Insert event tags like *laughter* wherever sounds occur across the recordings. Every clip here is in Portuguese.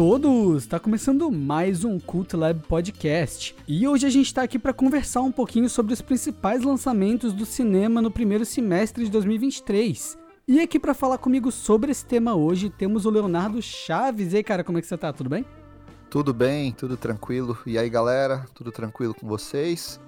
Todos! Está começando mais um Cult Lab Podcast. E hoje a gente está aqui para conversar um pouquinho sobre os principais lançamentos do cinema no primeiro semestre de 2023. E aqui para falar comigo sobre esse tema hoje temos o Leonardo Chaves. E aí, cara, como é que você tá? Tudo bem? Tudo bem, tudo tranquilo. E aí, galera, tudo tranquilo com vocês?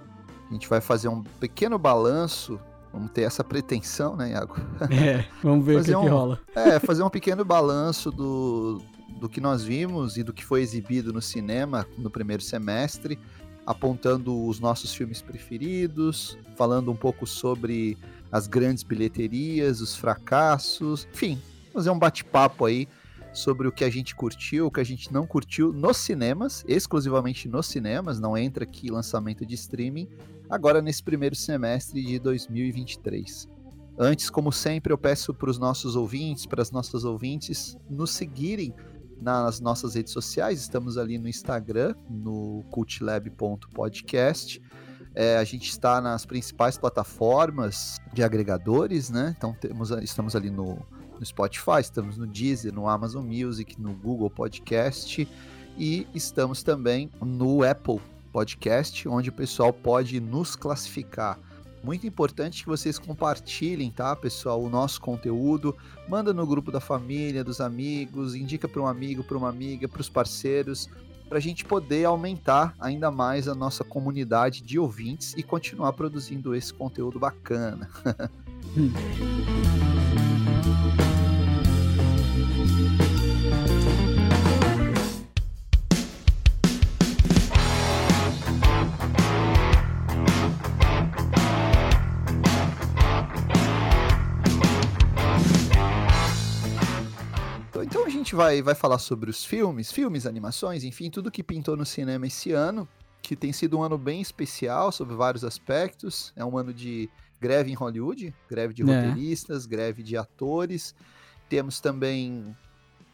A gente vai fazer um pequeno balanço Vamos ter essa pretensão, né, Iago? É, vamos ver o que, um, que rola. É, fazer um pequeno balanço do, do que nós vimos e do que foi exibido no cinema no primeiro semestre, apontando os nossos filmes preferidos, falando um pouco sobre as grandes bilheterias, os fracassos, enfim, fazer um bate-papo aí sobre o que a gente curtiu, o que a gente não curtiu nos cinemas, exclusivamente nos cinemas, não entra aqui lançamento de streaming, agora nesse primeiro semestre de 2023. Antes, como sempre, eu peço para os nossos ouvintes, para as nossas ouvintes, nos seguirem nas nossas redes sociais. Estamos ali no Instagram, no cultlab.podcast. É, a gente está nas principais plataformas de agregadores, né? Então temos, estamos ali no, no Spotify, estamos no Deezer, no Amazon Music, no Google Podcast e estamos também no Apple Podcast, onde o pessoal pode nos classificar. Muito importante que vocês compartilhem, tá, pessoal, o nosso conteúdo. Manda no grupo da família, dos amigos, indica para um amigo, para uma amiga, para os parceiros, para a gente poder aumentar ainda mais a nossa comunidade de ouvintes e continuar produzindo esse conteúdo bacana. Gente vai, vai falar sobre os filmes, filmes, animações, enfim, tudo que pintou no cinema esse ano, que tem sido um ano bem especial sobre vários aspectos. É um ano de greve em Hollywood, greve de é. roteiristas, greve de atores. Temos também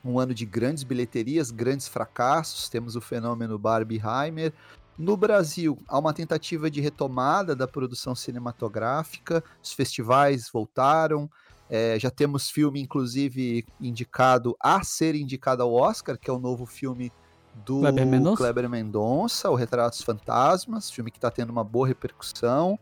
um ano de grandes bilheterias, grandes fracassos. Temos o fenômeno Barbieheimer. No Brasil, há uma tentativa de retomada da produção cinematográfica, os festivais voltaram, é, já temos filme, inclusive, indicado a ser indicado ao Oscar, que é o novo filme do Kleber Mendonça, Kleber Mendonça O Retratos Fantasmas, filme que está tendo uma boa repercussão.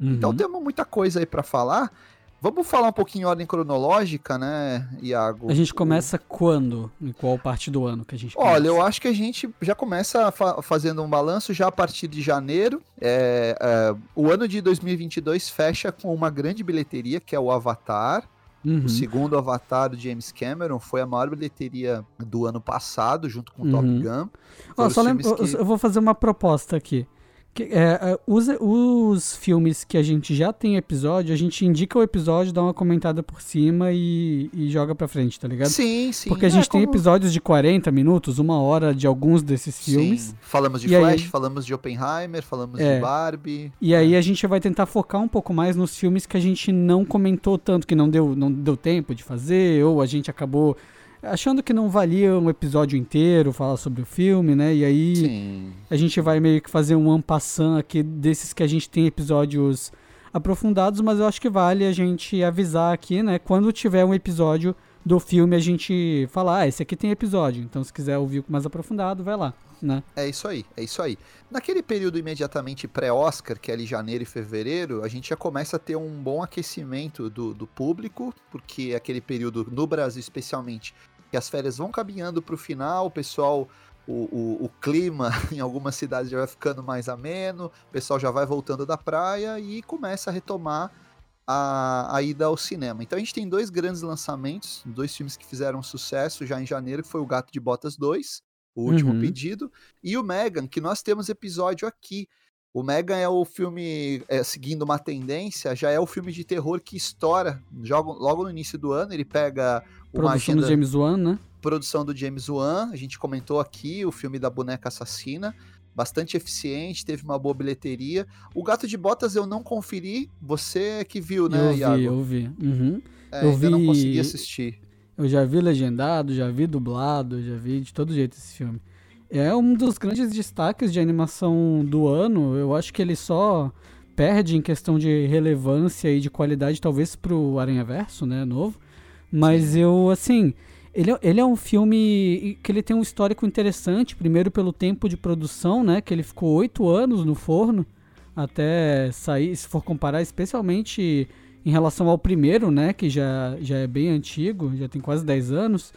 Então, uhum. Então temos muita coisa aí para falar. Vamos falar um pouquinho em ordem cronológica, né, Iago? A gente começa quando? Em qual parte do ano que a gente começa? Olha, eu acho que a gente já começa fa fazendo um balanço já a partir de janeiro. É, é, o ano de 2022 fecha com uma grande bilheteria, que é o Avatar. Uhum. O segundo Avatar do James Cameron foi a maior bilheteria do ano passado, junto com uhum. Top Gun. Oh, só lembra, que... Eu vou fazer uma proposta aqui. Que, é, é, os, os filmes que a gente já tem episódio, a gente indica o episódio, dá uma comentada por cima e, e joga pra frente, tá ligado? Sim, sim. Porque a gente é, tem como... episódios de 40 minutos, uma hora de alguns desses filmes. Sim. Falamos de Flash, aí... falamos de Oppenheimer, falamos é. de Barbie. E aí a gente vai tentar focar um pouco mais nos filmes que a gente não comentou tanto, que não deu, não deu tempo de fazer, ou a gente acabou achando que não valia um episódio inteiro falar sobre o filme, né? E aí Sim. a gente vai meio que fazer um ampassant aqui desses que a gente tem episódios aprofundados, mas eu acho que vale a gente avisar aqui, né? Quando tiver um episódio do filme, a gente falar, ah, esse aqui tem episódio, então se quiser ouvir mais aprofundado, vai lá. Né? É isso aí, é isso aí. Naquele período imediatamente pré-Oscar, que é ali janeiro e fevereiro, a gente já começa a ter um bom aquecimento do, do público, porque é aquele período, no Brasil especialmente, que as férias vão caminhando para o final, o pessoal, o, o, o, clima *laughs* em algumas cidades já vai ficando mais ameno, o pessoal já vai voltando da praia e começa a retomar a, a ida ao cinema. Então a gente tem dois grandes lançamentos, dois filmes que fizeram sucesso já em janeiro, que foi o Gato de Botas 2, o último uhum. pedido, e o Megan, que nós temos episódio aqui. O Megan é o filme, é, seguindo uma tendência, já é o filme de terror que estoura logo, logo no início do ano. Ele pega uma Produção agenda, do James Wan, né? Produção do James Wan. A gente comentou aqui o filme da boneca assassina. Bastante eficiente, teve uma boa bilheteria. O Gato de Botas eu não conferi, você que viu, né, eu vi, Iago? Eu vi, uhum. é, eu vi. não consegui assistir. Eu já vi legendado, já vi dublado, já vi de todo jeito esse filme. É um dos grandes destaques de animação do ano. Eu acho que ele só perde em questão de relevância e de qualidade, talvez pro Aranha Verso, né, novo. Mas eu, assim, Ele, é- ele é um filme que ele tem um histórico interessante, primeiro pelo tempo de produção, né? Que ele ficou oito anos no forno até sair, se for comparar, especialmente em relação ao primeiro, né? Que já, já é bem antigo, já tem quase 10 anos.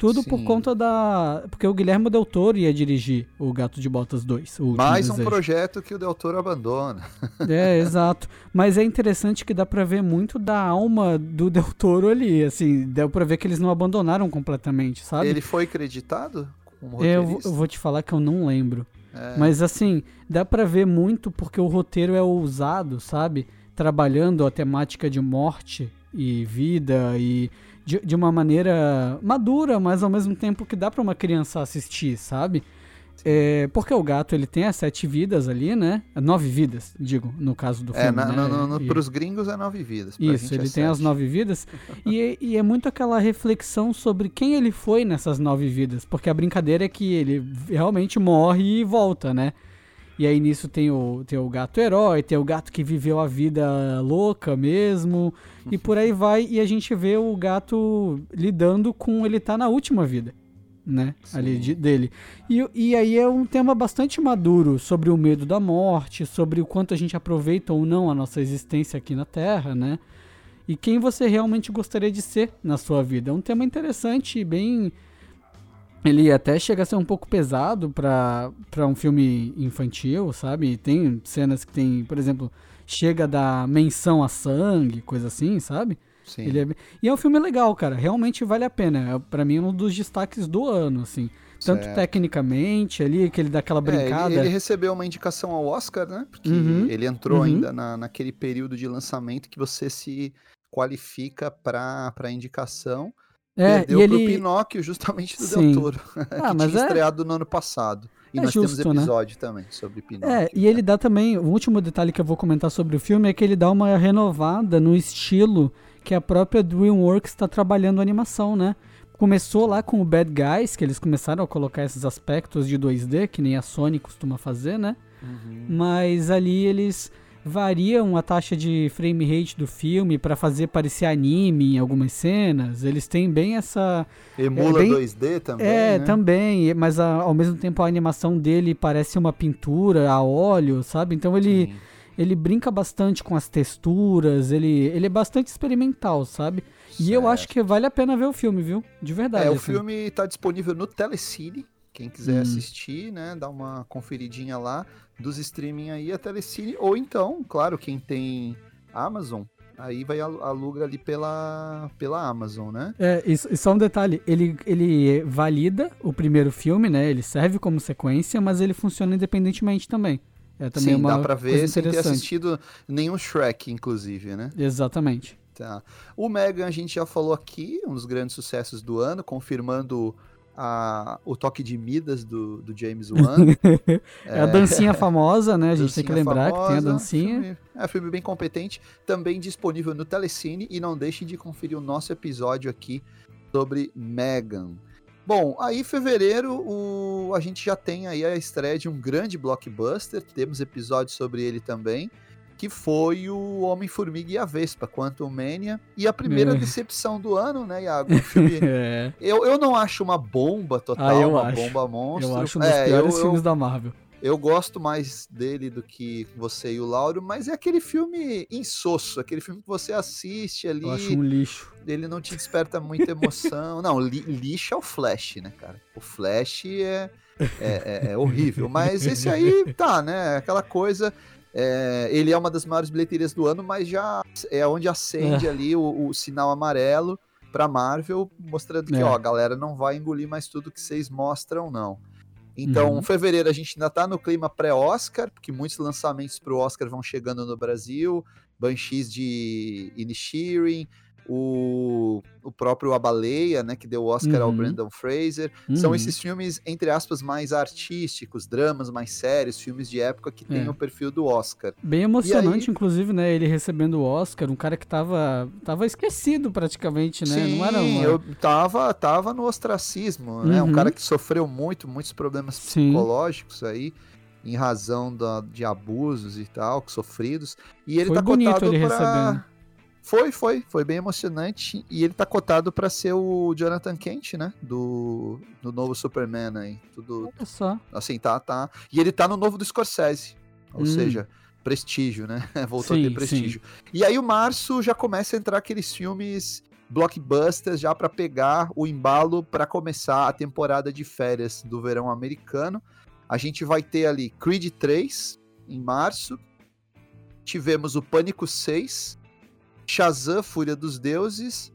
Tudo por Sim. conta da. Porque o Guilherme Del Toro ia dirigir o Gato de Botas 2. o Último Mais um Desejo. projeto que o Del Toro abandona. É, exato. Mas é interessante que dá pra ver muito da alma do Del Toro ali, assim, deu pra ver que eles não abandonaram completamente, sabe? Ele foi creditado como eu, roteirista? eu vou te falar que eu não lembro. É. Mas assim, dá pra ver muito porque o roteiro é ousado, sabe? Trabalhando a temática de morte e vida e de, de uma maneira madura, mas ao mesmo tempo que dá pra uma criança assistir, sabe? É, porque o gato ele tem as sete vidas ali, né? Nove vidas, digo, no caso do É, filme. na, né? no, no, no, E- pros gringos é nove vidas. isso, gente ele é tem as sete. nove vidas. e, e é muito aquela reflexão sobre quem ele foi nessas nove vidas. Porque a brincadeira é que ele realmente morre e volta, né? E aí nisso tem o, tem o gato herói, tem o gato que viveu a vida louca mesmo. E por aí vai. E a gente vê o gato lidando com ele tá na última vida. Né? Ali Sim. de- dele. E, e aí é um tema bastante maduro sobre o medo da morte, sobre o quanto a gente aproveita ou não a nossa existência aqui na Terra, né? E quem você realmente gostaria de ser na sua vida. É um tema interessante e bem. Ele até chega a ser um pouco pesado pra um filme infantil, sabe? Tem cenas que tem, por exemplo, chega da menção a sangue, coisa assim, sabe? Sim. Ele é E é um filme legal, cara. Realmente vale a pena. É, Pra mim é um dos destaques do ano, assim. Tanto Certo. tecnicamente ali, que ele dá aquela É, brincada. ele, ele recebeu uma indicação ao Oscar, né? Porque Uhum, ele entrou uhum. ainda na, naquele período de lançamento que você se qualifica para indicação. É, Perdeu e pro ele. Pinóquio justamente do Sim. Del Toro, *laughs* Ah, que mas tinha é- estreado no ano passado. E É nós justo, temos né? episódio também sobre Pinóquio. É, e ele dá também. O último detalhe que eu vou comentar sobre o filme é que ele dá uma renovada no estilo que a própria DreamWorks está trabalhando a animação, né? Começou lá com o Bad Guys, que eles começaram a colocar esses aspectos de 2D, que nem a Sony costuma fazer, né? Uhum. Mas ali eles variam a taxa de frame rate do filme para fazer parecer anime em algumas cenas. Eles têm bem essa Emula bem- 2D também, é, né? também, mas a- ao mesmo tempo a animação dele parece uma pintura a óleo, sabe? Então ele, Sim. ele brinca bastante com as texturas, ele, ele é bastante experimental, sabe? E eu Certo. acho que vale a pena ver o filme, viu? De verdade. É, o assim. filme está disponível no Telecine. Quem quiser Hum. assistir, né, dá uma conferidinha lá dos streaming aí a Telecine ou então, claro, quem tem Amazon, aí vai al- aluga ali pela pela Amazon, né? É, e, e só um detalhe, ele, ele valida o primeiro filme, né? Ele serve como sequência, mas ele funciona independentemente também. É também Sim, uma dá pra ver sem ter assistido nenhum Shrek, inclusive, né? Exatamente. Tá. O Megan a gente já falou aqui, um dos grandes sucessos do ano, confirmando a, o toque de Midas do, do James *laughs* Wan. É, a dancinha famosa, né? A gente tem que lembrar que tem a famosa, dancinha. Filme, é um filme bem competente, também disponível no Telecine e não deixe de conferir o nosso episódio aqui sobre Megan. Bom, aí em fevereiro o, a gente já tem aí a estreia de um grande blockbuster, temos episódio sobre ele também, que foi o Homem-Formiga e a Vespa, Quantum Mania, e a primeira É. decepção do ano, né, Iago? O filme, *laughs* É, eu, eu não acho uma bomba total, Ah, uma acho. bomba monstro. eu acho um dos É, piores eu- filmes eu- da Marvel. eu gosto mais dele do que você e o Lauro, mas é aquele filme insosso, aquele filme que você assiste ali, Eu acho um lixo. ele não te desperta muita emoção. *laughs* não, li- lixo é o Flash, né, cara? O Flash é, é, é- é horrível, mas esse aí tá, né? Aquela coisa. É, ele é uma das maiores bilheterias do ano, mas já é onde acende ali o, o sinal amarelo pra Marvel, mostrando que, É. ó, a galera não vai engolir mais tudo que vocês mostram, não. Então, Uhum. fevereiro a gente ainda tá no clima pré-Oscar, porque muitos lançamentos pro Oscar vão chegando no Brasil. Banshees de Inisherin, o, o próprio A Baleia, né, que deu o Oscar ao Uhum. Brandon Fraser. São Uhum. esses filmes, entre aspas, mais artísticos, dramas mais sérios, filmes de época que têm É. o perfil do Oscar. Bem emocionante, aí- inclusive, né? Ele recebendo o Oscar, um cara que tava, tava esquecido praticamente, né? Sim, Não era uma... eu tava, tava no ostracismo, né? Um Uhum. cara que sofreu muito, muitos problemas Sim. psicológicos aí, em razão da- de abusos e tal, sofridos. E ele Foi tá bonito cotado ele pra... recebendo. Foi, foi, foi bem emocionante. E ele tá cotado para ser o Jonathan Kent, né? Do, do novo Superman aí. Tudo. Olha só. Assim, tá, tá. E ele tá no novo do Scorsese. Ou Hum. seja, prestígio, né? *laughs* Voltou a Sim, ter prestígio. E aí o março já começa a entrar aqueles filmes blockbusters já para pegar o embalo para começar a temporada de férias do verão americano. A gente vai ter ali Creed 3 em março. Tivemos o Pânico 6, Shazam Fúria dos Deuses,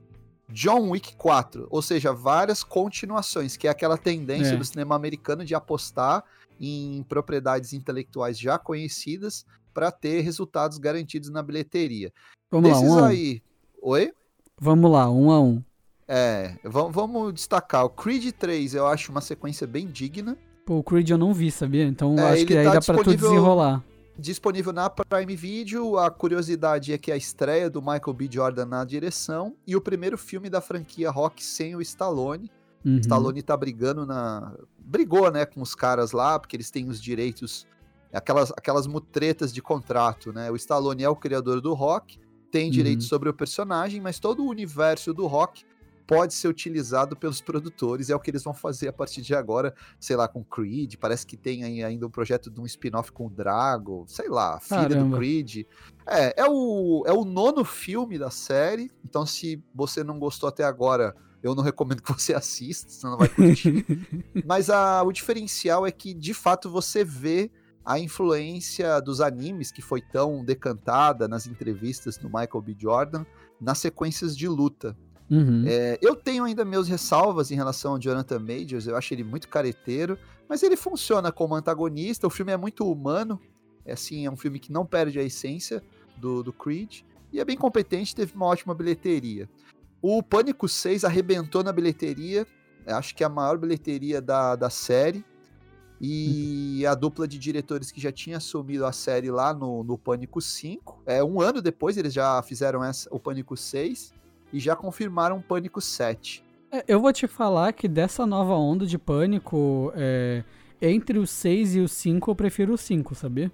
John Wick 4, ou seja, várias continuações, que é aquela tendência É. do cinema americano de apostar em propriedades intelectuais já conhecidas para ter resultados garantidos na bilheteria. Vamos lá, Desses um a um. aí. Oi? Vamos lá, um a um. É, vamos, destacar. O Creed 3 eu acho uma sequência bem digna. Pô, o Creed eu não vi, sabia? Então É, acho que aí tá dá pra tu disponível- desenrolar. Disponível na Prime Video. A curiosidade é que a estreia do Michael B. Jordan na direção e o primeiro filme da franquia Rock sem o Stallone. Uhum. Stallone tá brigando na. Brigou, né, com os caras lá, porque eles têm os direitos. Aquelas, aquelas mutretas de contrato, né? O Stallone é o criador do rock, tem direitos Uhum. sobre o personagem, mas todo o universo do rock pode ser utilizado pelos produtores. É o que eles vão fazer a partir de agora, sei lá, com Creed. Parece que tem aí ainda um projeto de um spin-off com o Drago, sei lá, filha do Caramba. Creed. É, é o, é o nono filme da série. Então, se você não gostou até agora, eu não recomendo que você *laughs* assista, senão não vai curtir. *laughs* Mas a- o diferencial é que, de fato, você vê a influência dos animes que foi tão decantada nas entrevistas do Michael B. Jordan nas sequências de luta. Uhum. É, eu tenho ainda meus ressalvas em relação ao Jonathan Majors, eu acho ele muito careteiro, mas ele funciona como antagonista, o filme é muito humano, é assim, é um filme que não perde a essência do, do Creed, e é bem competente, teve uma ótima bilheteria. O Pânico 6 arrebentou na bilheteria, acho que é a maior bilheteria da, da série, e a dupla de diretores que já tinha assumido a série lá no, no Pânico 5, é, um ano depois eles já fizeram essa, o Pânico 6, e já confirmaram o Pânico 7. É, Eu vou te falar que dessa nova onda de pânico, é, entre o 6 e o 5, eu prefiro o 5, sabia?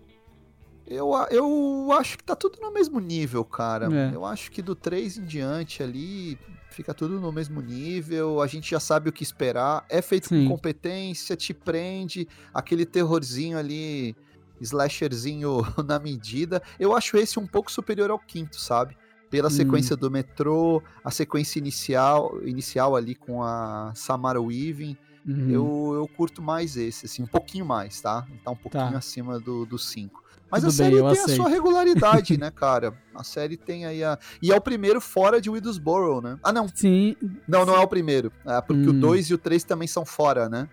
Eu, eu acho que tá tudo no mesmo nível, cara. É. Eu acho que do 3 em diante ali fica tudo no mesmo nível, a gente já sabe o que esperar. É feito Sim. com competência, te prende, aquele terrorzinho ali, slasherzinho *laughs* na medida. Eu acho esse um pouco superior ao quinto, sabe? Pela Hum. sequência do metrô, a sequência inicial, inicial ali com a Samara Weaving. Uhum. Eu, eu curto mais esse, assim, um pouquinho mais, tá? Tá um pouquinho Tá. acima do 5. Mas Tudo a série bem, tem a sua aceito. regularidade, né, *laughs* cara? A série tem aí a. E é o primeiro fora de Widowsboro, né? Ah, não. Sim. Não, não é o primeiro. É porque o Hum. 2 e o 3 também são fora, né?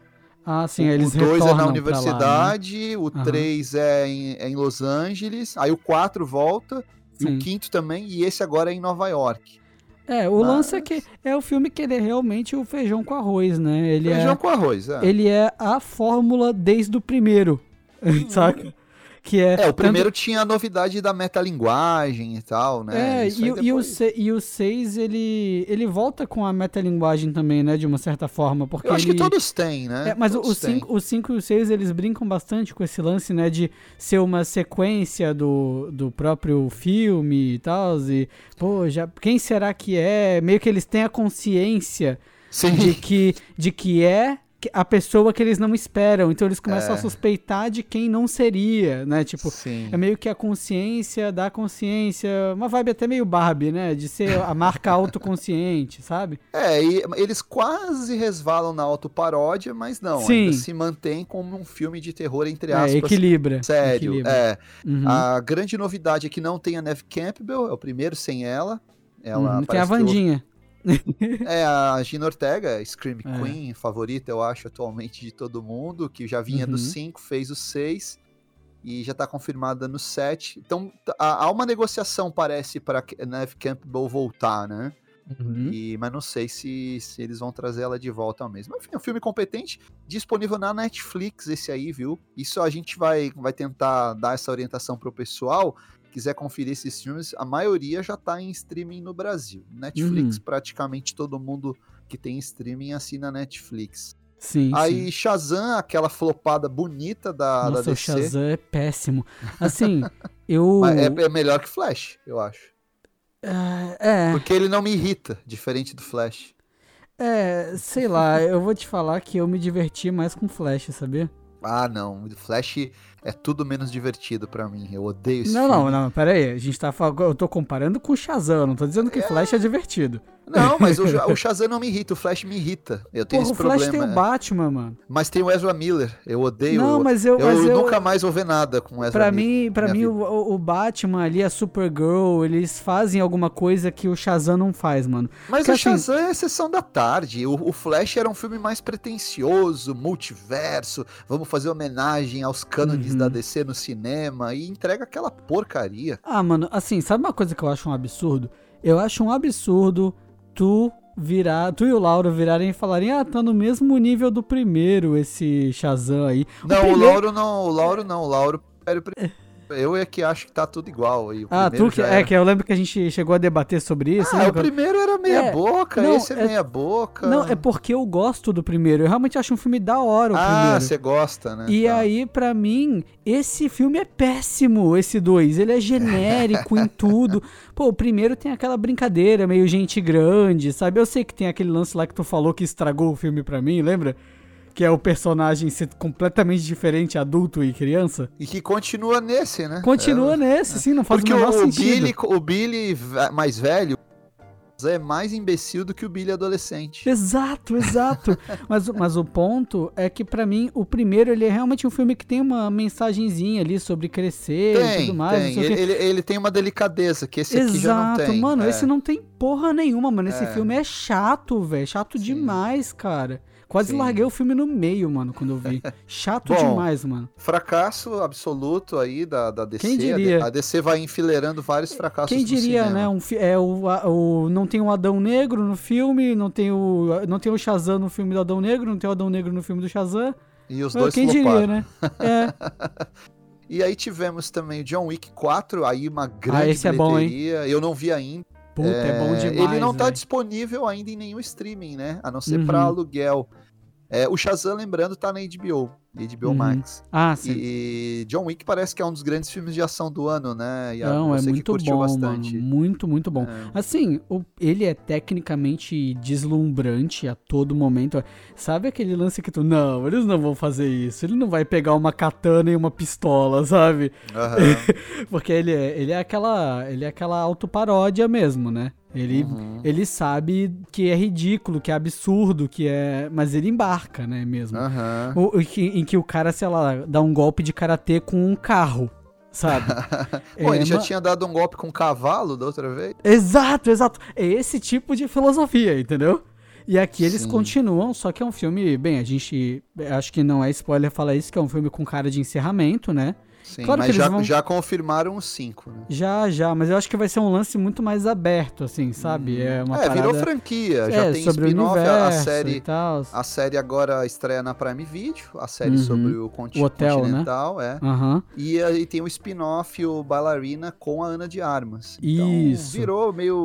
Ah, sim, o eles 2 é na pra lá, né? universidade, o Aham. 3 é, em, é em Los Angeles, aí o 4 volta, e Sim. o quinto também, e esse agora é em Nova York. É, o Mas- lance é que é o filme que ele é realmente o feijão com arroz, né? Ele Feijão é, com arroz, é. ele é a fórmula desde o primeiro, *laughs* saca? Que é, É, o tanto- primeiro tinha a novidade da metalinguagem e tal, né? É, e, o- e, o depois- se- e o 6, ele, ele volta com a metalinguagem também, né? De uma certa forma, porque Eu acho ele... que todos têm, né? É, mas o Todos têm. 5 o cinco e o 6 eles brincam bastante com esse lance, né? De ser uma sequência do, do próprio filme e tal. E, pô, já, quem será que é? Meio que eles têm a consciência Sim. de que, de que é a pessoa que eles não esperam. Então eles começam É. a suspeitar de quem não seria, né? Tipo, Sim. é meio que a consciência da consciência. Uma vibe até meio Barbie, né? De ser a marca *laughs* autoconsciente, sabe? É, e eles quase resvalam na autoparódia, mas não, Sim. se mantém como um filme de terror, entre É, aspas. equilibra. sério. equilibra. É. Uhum. A grande novidade é que não tem a Neve Campbell, é o primeiro sem ela. Ela Uhum, Tem a Vandinha. *laughs* É a Gina Ortega, Scream É. Queen, favorita, eu acho, atualmente de todo mundo, que já vinha Uhum. do 5, fez o 6 e já tá confirmada no 7. Então há há uma negociação, parece, para Neve Campbell voltar, né? Uhum. E, mas não sei se, se eles vão trazer ela de volta mesmo. Enfim, é um filme competente, disponível na Netflix esse aí, viu? Isso a gente vai, vai tentar dar essa orientação pro pessoal. Quiser conferir esses filmes, a maioria já tá em streaming no Brasil. Netflix, Uhum. praticamente todo mundo que tem streaming assina Netflix. Sim, aí sim. Shazam, aquela flopada bonita da, da Nossa, o DC. Shazam é péssimo. Assim, *laughs* eu. É, é melhor que Flash, eu acho. É, Porque ele não me irrita, diferente do Flash. é, sei lá, eu vou te falar que eu me diverti mais com Flash, sabia? Ah, não. O Flash é tudo menos divertido pra mim. Eu odeio esse Não, filme. não, não, pera aí. A gente tá falando. Eu tô comparando com o Shazam, não tô dizendo que Flash é divertido. Não, mas o, o *laughs* Shazam não me irrita, o Flash me irrita. Eu tenho Porra, o esse Flash problema. tem o. Batman, mano. Mas tem o Ezra Miller. Eu odeio. Não, mas eu- eu, mas eu- nunca mais vou ver nada com o Ezra Pra Miller. mim, pra mim o, o- o Batman ali, a Supergirl, eles fazem alguma coisa que o Shazam não faz, mano. Mas Porque, o assim- Shazam é a sessão da tarde. O, o Flash era um filme mais pretencioso, multiverso. Vamos fazer homenagem aos cânones Uhum. da DC no cinema e entrega aquela porcaria. Ah, mano, assim, sabe uma coisa que eu acho um absurdo? Eu acho um absurdo tu virar, tu e o Lauro virarem e falarem, ah, tá no mesmo nível do primeiro esse Shazam aí. Não, o primeiro- Lauro não, o Lauro não, o Lauro prefere o primeiro. Eu é que acho que tá tudo igual aí. O Ah, tu que é que eu lembro que a gente chegou a debater sobre isso. Ah, né? o primeiro era meia É, boca, não, esse é, é- meia boca. Não, é porque eu gosto do primeiro. Eu realmente acho um filme da hora o Ah, primeiro. você gosta, né? E Tá. aí, pra mim, esse filme é péssimo, esse dois. Ele é genérico em tudo. *laughs* Pô, o primeiro tem aquela brincadeira, meio gente grande, sabe? Eu sei que tem aquele lance lá que tu falou que estragou o filme pra mim, lembra? Que é o personagem ser completamente diferente, adulto e criança. E que continua nesse, né? Continua É, nesse, sim, não faz Porque o menor o sentido. Billy, o Billy mais velho é mais imbecil do que o Billy adolescente. Exato, exato. *laughs* mas, mas o ponto é que pra mim o primeiro ele é realmente um filme que tem uma mensagenzinha ali sobre crescer e Tem, tudo mais. tem. quê. Ele, ele tem uma delicadeza que esse aqui já não Exato, tem. mano, É. esse não tem porra nenhuma, mano. Esse É. filme é chato, velho. Chato Sim. demais, cara. Quase Sim. larguei o filme no meio, mano, quando eu vi. *laughs* Chato Bom, demais, mano. Fracasso absoluto aí da, da DC. Quem diria? A DC vai enfileirando vários fracassos Quem diria, né? Um, é, o, a- o, não tem o Adão Negro no filme, não tem o, não tem o Shazam no filme do Adão Negro, não tem o Adão Negro no filme do Shazam. E os Mas dois Quem floparam. diria, né? *laughs* É. E aí tivemos também o John Wick 4, aí uma grande Ah, esse é bom. Eu não vi ainda. Puta, é, bom demais. Ele não tá velho. disponível ainda em nenhum streaming, né? A não ser Uhum. pra aluguel. É, o Shazam, lembrando, tá na HBO, HBO Uhum. Max. Ah, sim. E John Wick parece que é um dos grandes filmes de ação do ano, né? E Não, é muito bom, bastante. mano. Muito, muito bom. É. Assim, o- ele é tecnicamente deslumbrante a todo momento. Sabe aquele lance que tu. Não, eles não vão fazer isso. Ele não vai pegar uma katana e uma pistola, sabe? Aham. *laughs* Porque ele é, ele é aquela. Ele é aquela autoparódia mesmo, né? Ele, Uhum. ele sabe que é ridículo, que é absurdo, que é. Mas ele embarca, né, mesmo. Aham. O- que- em que o cara, sei lá, dá um golpe de karatê com um carro, sabe? *laughs* Pô, ele É, já tinha dado um golpe com um cavalo da outra vez? Exato, exato. É esse tipo de filosofia, entendeu? E aqui eles Sim. continuam, só que é um filme, bem, a gente acho que não é spoiler falar isso, que é um filme com cara de encerramento, né? Sim, Claro que mas eles já, vão- já confirmaram os cinco, né? Já, já, mas eu acho que vai ser um lance muito mais aberto, assim, sabe? É uma é, parada virou franquia, já é, tem sobre o spin-off, a, série. A série agora estreia na Prime Video, a série Uhum. sobre o, conti O hotel, né? Continental, é. Aham. E aí tem o spin-off, o Bailarina, com a Ana de Armas. Então, Isso. virou meio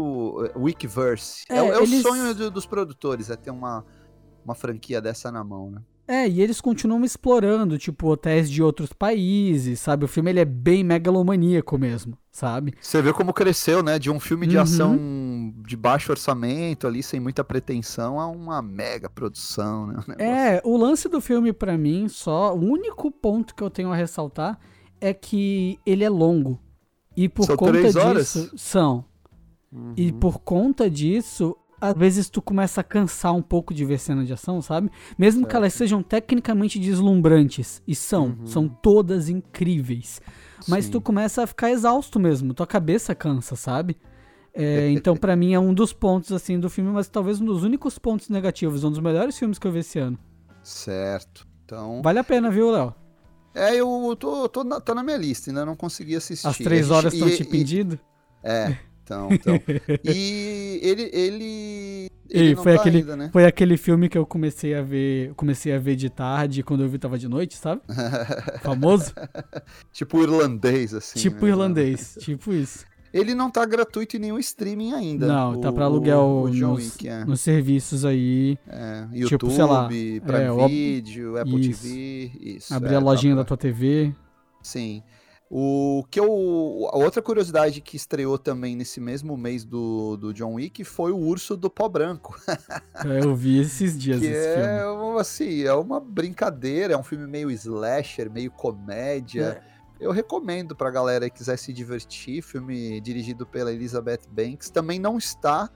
uh, Wikiverse. É, É, é o eles- sonho do- dos produtores, é ter uma, uma franquia dessa na mão, né? É, e eles continuam explorando, tipo, hotéis de outros países, sabe? O filme ele é bem megalomaníaco mesmo, sabe? Você vê como cresceu, né? De um filme de Uhum. ação de baixo orçamento, ali, sem muita pretensão, a uma mega produção, né? É, o lance do filme pra mim, só, o único ponto que eu tenho a ressaltar é que ele é longo. E por São conta três disso, horas? são. E Uhum. por conta disso, às vezes tu começa a cansar um pouco de ver cena de ação, sabe? Mesmo que elas sejam tecnicamente deslumbrantes, e são, são todas incríveis. Mas Sim. tu começa a ficar exausto mesmo, tua cabeça cansa, sabe? É, *laughs* então, pra mim, é um dos pontos assim do filme, mas talvez um dos únicos pontos negativos, um dos melhores filmes que eu vi esse ano. Certo. Então. Vale a pena, viu, Léo? É, eu tô, tô na, tá na minha lista, ainda não consegui assistir. As três horas estão te pedindo? É, *laughs* então, então. *laughs* E ele. Ele. ele foi tá aquele, ainda, né? foi aquele filme que eu comecei a ver, comecei a ver de tarde, quando eu vi tava de noite, sabe? *laughs* Famoso? tipo irlandês, assim. tipo né? irlandês, *laughs* tipo isso. Ele não tá gratuito em nenhum streaming ainda. Não, tá o- pra aluguel nos, Wick, é. nos serviços aí, É, tipo, YouTube, sei lá, Prime é, Video, Apple isso. TV, isso. abrir é, a lojinha tá da tua TV. Sim. O que eu. A outra curiosidade que estreou também nesse mesmo mês do, do John Wick foi o Urso do Pó Branco. *laughs* É, eu vi esses dias que esse é, filme. assim, é uma brincadeira, é um filme meio slasher, meio comédia. É. Eu recomendo pra galera que quiser se divertir. Filme dirigido pela Elizabeth Banks. Também não está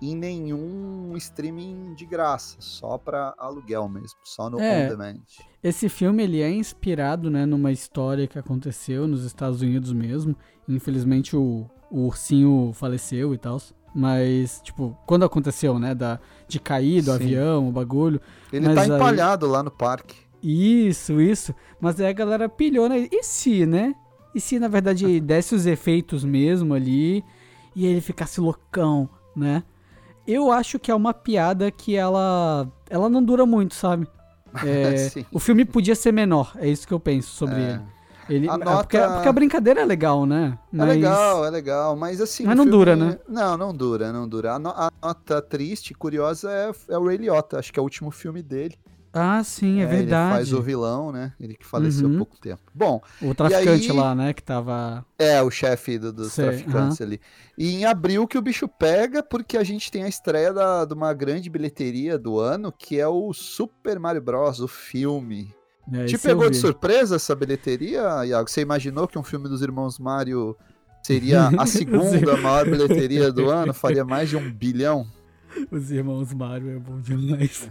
em nenhum streaming de graça, só pra aluguel mesmo, só no É. on demand. Esse filme ele é inspirado, né, numa história que aconteceu nos Estados Unidos mesmo. Infelizmente o, o ursinho faleceu e tal. Mas, tipo, quando aconteceu, né, da, de cair do Sim. avião, o bagulho. Ele tá aí- empalhado lá no parque. Isso, isso. Mas aí a galera pilhou, né? E se, né? E se, na verdade, *laughs* desse os efeitos mesmo ali e ele ficasse loucão, né? Eu acho que é uma piada que ela, ela não dura muito, sabe? *laughs* É, Sim. o filme podia ser menor, é isso que eu penso sobre É. ele. ele A é nota- porque, porque a brincadeira é legal, né? É legal, é legal, mas assim. Mas não filme- dura, né? Não, não dura, não dura. A, no- a nota triste, curiosa é, é o Ray Liotta, acho que é o último filme dele. Ah, sim, é, Ele verdade. faz o vilão, né? Ele que faleceu Uhum. há pouco tempo. Bom, O traficante aí- lá, né? Que tava. é o chefe do- dos Sei, traficantes ali. E em abril que o bicho pega, porque a gente tem a estreia da- de uma grande bilheteria do ano, que é o Super Mario Bros., o filme. É, Te pegou de surpresa essa bilheteria, Iago? Você imaginou que um filme dos irmãos Mario seria *laughs* a segunda maior bilheteria do *laughs* ano? Faria mais de um bilhão? Os irmãos Mario é bom demais.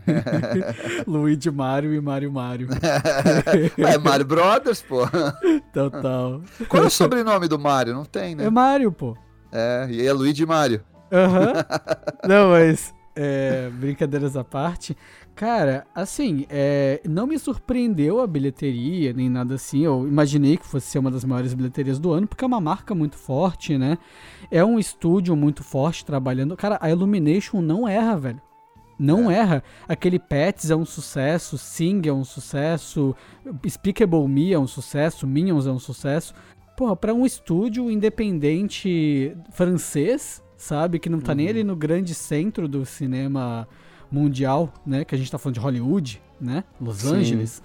*laughs* Luigi Mario e Mario Mario. *laughs* é Mario Brothers, pô. Total. Qual é o sobrenome do Mario? Não tem, né? É Mario, pô. É, e é Luigi Mario. Aham. *laughs* Não, mas. é, brincadeiras à parte. Cara, assim, é, não me surpreendeu a bilheteria, nem nada assim. Eu imaginei que fosse ser uma das maiores bilheterias do ano, porque é uma marca muito forte, né? É um estúdio muito forte trabalhando. Cara, a Illumination não erra, velho. Não erra. Aquele Pets é um sucesso, Sing é um sucesso, Speakable Me é um sucesso, Minions é um sucesso. Porra, pra um estúdio independente francês, sabe? Que não tá nem ali no grande centro do cinema mundial, né? Que a gente tá falando de Hollywood, né? Los Sim. Angeles.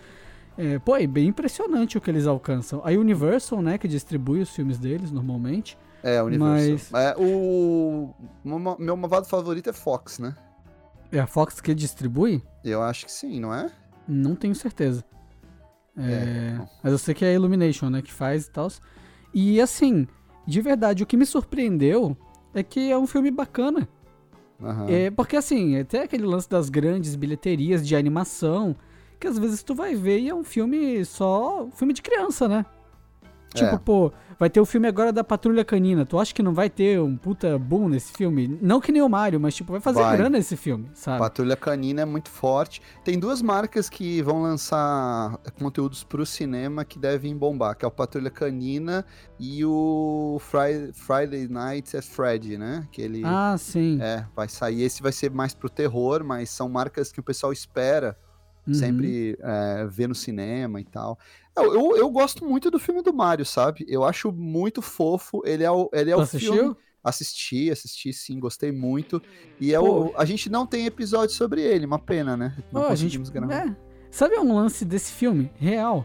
É, pô, é bem impressionante o que eles alcançam. A Universal, né? Que distribui os filmes deles normalmente. É, Universal. Mas- É, o meu meu malvado favorito é Fox, né? É a Fox que distribui? Eu acho que sim, não é? Não tenho certeza. É, É. Mas eu sei que é a Illumination, né? Que faz e tal. E assim, de verdade, o que me surpreendeu é que é um filme bacana. Aham. É, porque assim, até aquele lance das grandes bilheterias de animação, que às vezes tu vai ver e é um filme só. filme de criança, né? Tipo, É. pô, vai ter o filme agora da Patrulha Canina. Tu acha que não vai ter um puta boom nesse filme? Não que nem o Mario, mas tipo, vai fazer Vai. grana esse filme, sabe? Patrulha Canina é muito forte. Tem duas marcas que vão lançar conteúdos pro cinema que devem bombar, que é o Patrulha Canina e o Friday, Friday Night at Freddy, né? Que ele Ah, sim. é, vai sair. Esse vai ser mais pro terror, mas são marcas que o pessoal espera Uhum. sempre é, ver no cinema e tal. Eu, eu, eu gosto muito do filme do Mario, sabe? Eu acho muito fofo. Ele é o, ele é o assistiu? filme. Assisti, assisti sim, gostei muito. E é Pô. o, a gente não tem episódio sobre ele, uma pena, né? Não Ó, a gente, conseguimos gravar. é. Sabe um lance desse filme real?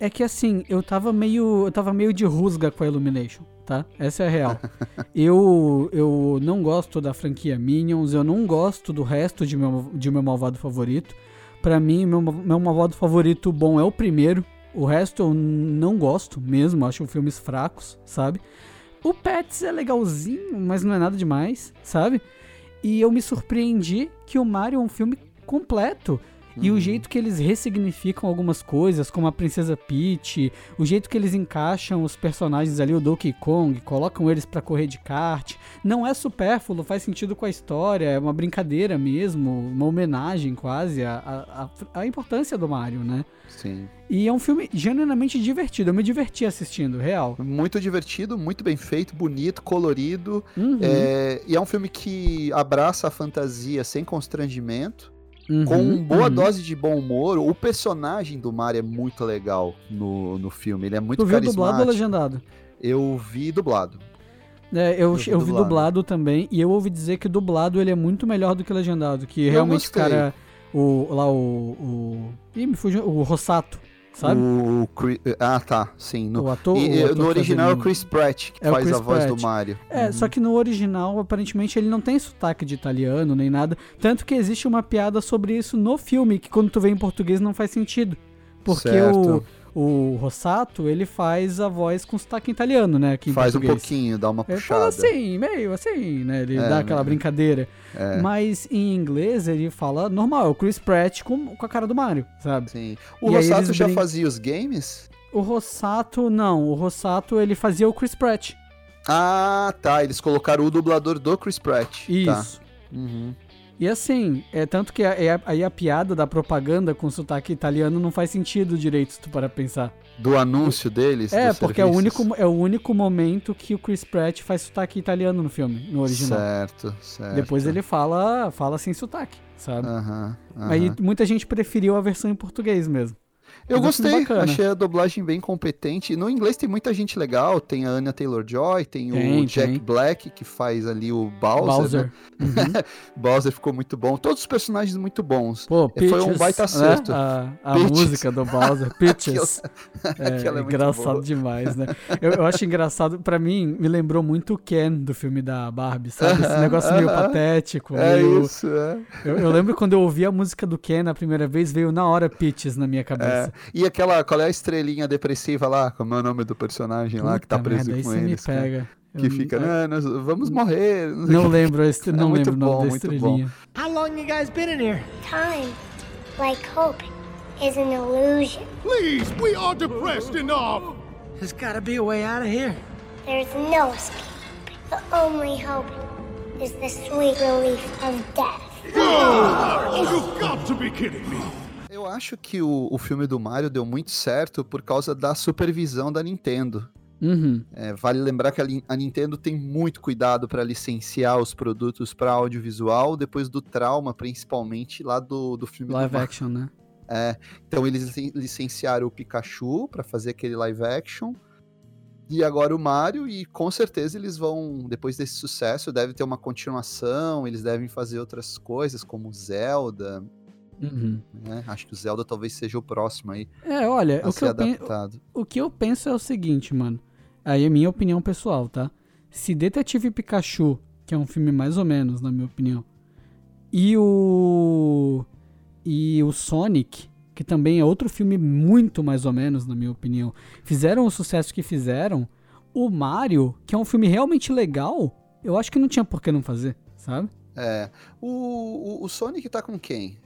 É que assim, eu tava meio, eu tava meio de rusga com a Illumination, tá? Essa é a real. *laughs* eu eu não gosto da franquia Minions, eu não gosto do resto de meu de meu malvado favorito. Pra mim, meu, meu malvado favorito bom é o primeiro. O resto eu não gosto mesmo, acho filmes fracos, sabe? O Pets é legalzinho, mas não é nada demais, sabe? E eu me surpreendi que o Mario é um filme completo. E Uhum. o jeito que eles ressignificam algumas coisas, como a Princesa Peach, o jeito que eles encaixam os personagens ali, o Donkey Kong, colocam eles pra correr de kart, não é supérfluo, faz sentido com a história, é uma brincadeira mesmo, uma homenagem quase à, à, à- à importância do Mario, né? Sim. E é um filme genuinamente divertido, eu me diverti assistindo, real. Muito divertido, muito bem feito, bonito, colorido. Uhum, É, e é um filme que abraça a fantasia sem constrangimento. Uhum, com boa uhum. dose de bom humor. O personagem do Mario é muito legal no, no filme. Ele é muito Tu viu dublado ou legendado? Eu vi dublado. É, eu, Eu vi eu vi dublado. dublado também, e eu ouvi dizer que dublado ele é muito melhor do que legendado, que Eu realmente o cara, o, lá o, o, ih, me fugiu, o Rossato, sabe? O Chris- Ah, tá, sim. No, o ator. e- o e ator no original é o Chris Pratt, que É faz a voz Pratt. do Mario. É, Uhum. só que no original, aparentemente, ele não tem sotaque de italiano nem nada. Tanto que existe uma piada sobre isso no filme, que quando tu vê em português não faz sentido. Porque Certo. o Rossato, ele faz a voz com sotaque italiano, né? Aqui Faz um português. pouquinho, dá uma Ele fala puxada. assim, meio assim, né? Ele É, dá aquela né? brincadeira. É, Mas em inglês ele fala normal, é o Chris Pratt com, com a cara do Mario, sabe? sim. O E Rossato já brin- fazia os games? O Rossato, não. O Rossato, ele fazia o Chris Pratt. Ah, tá. Eles colocaram o dublador do Chris Pratt. Tá. Isso. Uhum. E assim, é tanto que a- é aí a, piada da propaganda com sotaque italiano não faz sentido direito, se tu para pensar. Do anúncio deles? É, porque é o, único, é o único momento que o Chris Pratt faz sotaque italiano no filme, no original. Certo, certo. Depois ele fala, fala sem sotaque, sabe? Aham, Aí aham. muita gente preferiu a versão em português mesmo. Eu é gostei, achei a dublagem bem competente. No inglês tem muita gente legal, tem a Anya Taylor-Joy, tem, Tem, o Jack tem. Black, que faz ali o Bowser. Bowser. Né? *laughs* Uhum. Bowser ficou muito bom, todos os personagens muito bons. Pô, Foi um Peaches, baita né? acerto. A, a Peaches. música do Bowser, *laughs* Peaches. É, *laughs* Aquela é engraçado boa. demais, né? Eu, eu acho engraçado, pra mim, me lembrou muito o Ken do filme da Barbie, sabe? Esse negócio meio patético. É meio- isso, é. Eu, eu lembro quando eu ouvi a música do Ken a primeira vez, veio na hora Peaches na minha É. E aquela, qual é a estrelinha depressiva lá? Como é o nome do personagem lá que tá Puta preso merda, com me eles? cara? pega. Que Eu- fica, eu- né, nós vamos morrer. Não o quê. lembro, a est- *laughs* É não muito lembro o nome bom, da muito bom. How long you guys been in here? Time, like hope, is an illusion. Please, we are depressed enough. There's gotta be a way out of here. There's no escape. The only hope is the sweet relief of death. Oh, you've got to be kidding me. Eu acho que o, o filme do Mario deu muito certo por causa da supervisão da Nintendo. Uhum. É, vale lembrar que a, a Nintendo tem muito cuidado para licenciar os produtos para audiovisual, depois do trauma, principalmente lá do, do filme Live do Mario. action, né? É, então eles licen- licenciaram o Pikachu para fazer aquele live action. E agora o Mario, e com certeza eles vão, depois desse sucesso, deve ter uma continuação, eles devem fazer outras coisas, como Zelda, Uhum. né? Acho que o Zelda talvez seja o próximo aí É, olha, o que, o que eu penso é o seguinte, mano. Aí é minha opinião pessoal, tá? Se Detetive Pikachu, que é um filme mais ou menos, na minha opinião, e o. E o Sonic, que também é outro filme muito mais ou menos, na minha opinião, fizeram o sucesso que fizeram, o Mario, que é um filme realmente legal, eu acho que não tinha por que não fazer, sabe? É. O, o, o Sonic tá com quem?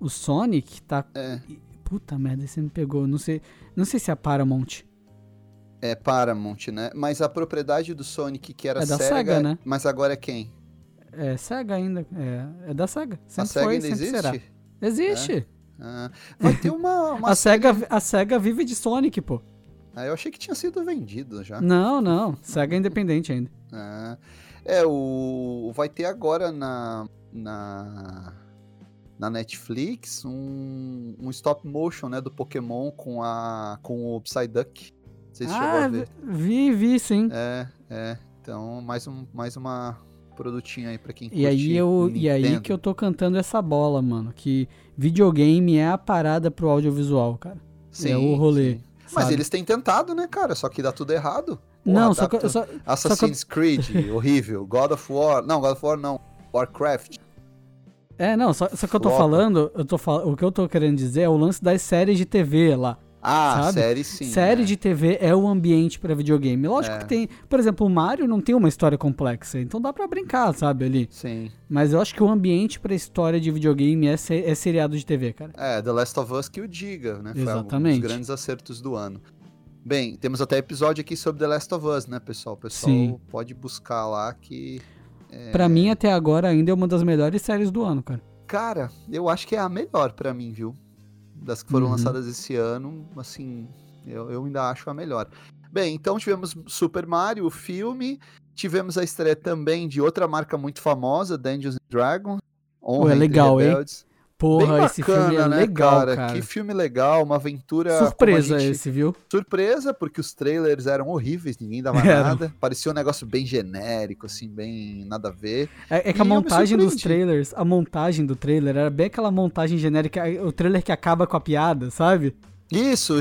O Sonic tá. É. Puta merda, você me pegou. Não sei, não sei se é a Paramount. É Paramount, né? Mas a propriedade do Sonic, que era É da Sega, Sega, né? mas agora é quem? É Sega ainda. É, é da Sega. a Sempre Sega foi, ainda existe? será. Existe. Ah, vai ter uma. *laughs* uma A Sega, a Sega vive de Sonic, pô. Ah, eu achei que tinha sido vendido já. Não, não. Sega é independente ainda. Ah, é, o. Vai ter agora na. Na. Na Netflix um, um stop motion, né, do Pokémon com a com o Psyduck. Não sei se chegou a Ah, ver. vi, vi, sim. É, é. Então, mais, um, mais uma produtinha aí pra quem E aí, eu, e aí Nintendo. que eu tô cantando essa bola, mano. Que videogame é a parada pro audiovisual, cara. é o rolê. sim. Mas eles têm tentado, né, cara? Só que dá tudo errado. Não, Porra, só que, só, Assassin's Creed, horrível. God of War. Não, God of War não. Warcraft. É, não, só, só que eu tô falando, eu tô fal... o que eu tô querendo dizer é o lance das séries de TV lá. Ah, Sabe? série sim. Série né? de TV é o ambiente pra videogame. Lógico É. que tem, por exemplo, o Mario não tem uma história complexa, então dá pra brincar, sabe, ali. Sim. Mas eu acho que o ambiente pra história de videogame é, é seriado de TV, cara. É, The Last of Us que o diga, né? Foi um Exatamente. dos grandes acertos do ano. Bem, temos até episódio aqui sobre The Last of Us, né, pessoal? O pessoal Sim. pode buscar lá que. É... Pra mim, até agora, ainda é uma das melhores séries do ano, cara. Cara, eu acho que é a melhor pra mim, viu? Das que foram Uhum. lançadas esse ano, assim, eu, eu ainda acho a melhor. Bem, então tivemos Super Mario, o filme. Tivemos a estreia também de outra marca muito famosa, Dungeons Dragons. Honra é legal, hein? Porra, Bem esse filme é bacana, né, legal, cara. Que filme legal, uma aventura. Surpresa gente- esse, viu? Surpresa, porque os trailers eram horríveis, ninguém dava *laughs* Eram. nada. Parecia um negócio bem genérico, assim, bem nada a ver. É, é que E a montagem dos trailers, a montagem do trailer era bem aquela montagem genérica, o trailer que acaba com a piada, sabe? Isso!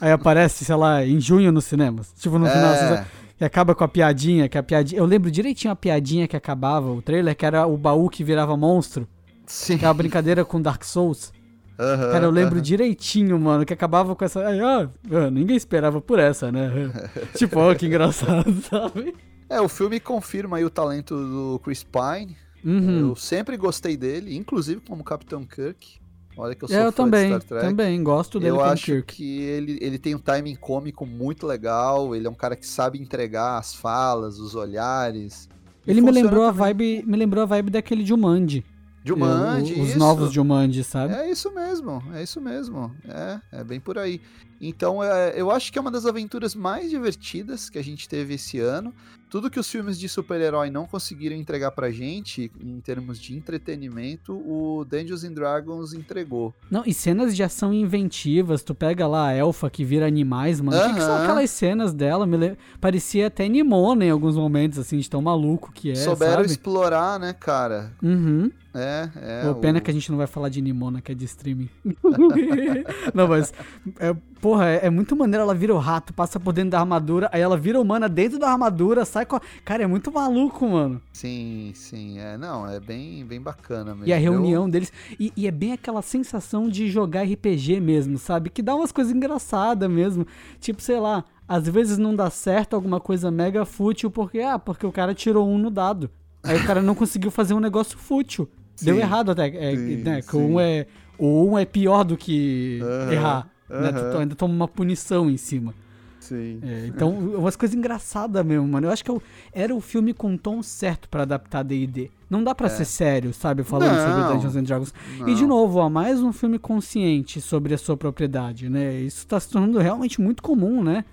Aí aparece, sei lá, em junho nos cinemas. Tipo, no final, É. você- que acaba com a piadinha, que a piadinha. Eu lembro direitinho a piadinha que acabava o trailer, que era o baú que virava monstro. Sim. Que é uma brincadeira com Dark Souls. Aham, Cara, eu lembro aham. direitinho, mano, que acabava com essa. Ai, ah, ah, ninguém esperava por essa, né? *laughs* tipo, ó, que engraçado, *laughs* sabe? É, o filme confirma aí o talento do Chris Pine. Uhum. Eu sempre gostei dele, inclusive como Capitão Kirk. Olha que eu sou É, eu fã também, de Star Trek. também, gosto dele Eu acho Kirk. que ele, ele tem um timing cômico muito legal. Ele é um cara que sabe entregar as falas, os olhares. Ele me lembrou a também. vibe, me lembrou a vibe daquele Jumanji. Jumanji, Os isso. novos Jumanji, sabe? É isso mesmo, é isso mesmo. É, é bem por aí. Então, é, eu acho que é uma das aventuras mais divertidas que a gente teve esse ano. Tudo que os filmes de super-herói não conseguiram entregar pra gente, em termos de entretenimento, o Dungeons and Dragons entregou. Não, e cenas de ação inventivas, tu pega lá a elfa que vira animais, mano. O que, que são aquelas cenas dela? Me le- Parecia até Nimona em alguns momentos, assim, de tão maluco que é, Souberam sabe? explorar, né, cara? Uhum. É, é. Pô, pena o- que a gente não vai falar de Nimona, que é de streaming. *laughs* não, mas, é, porra, é, é muito maneiro. Ela vira o rato, passa por dentro da armadura, aí ela vira humana dentro da armadura, sai com a... Cara, é muito maluco, mano. Sim, sim. É, não, é bem, bem bacana mesmo. E a Eu- reunião deles. E, e é bem aquela sensação de jogar RPG mesmo, sabe? Que dá umas coisas engraçadas mesmo. Tipo, sei lá, às vezes não dá certo alguma coisa mega fútil porque, ah, porque o cara tirou um no dado. Aí o cara não conseguiu fazer um negócio fútil. Deu Sim. errado até. É, Sim, né, que um é, o um é pior do que Aham, errar. Né? Tu aham. ainda toma uma punição em cima. Sim. É, então, umas coisas engraçadas mesmo, mano. Eu acho que eu- era o filme com o tom certo pra adaptar D&D. Não dá pra ser sério, sabe? Falando sobre É. Não. Dungeons and Dragons. E de Não. novo, ó, mais um filme consciente sobre a sua propriedade, né? Isso tá se tornando realmente muito comum, né?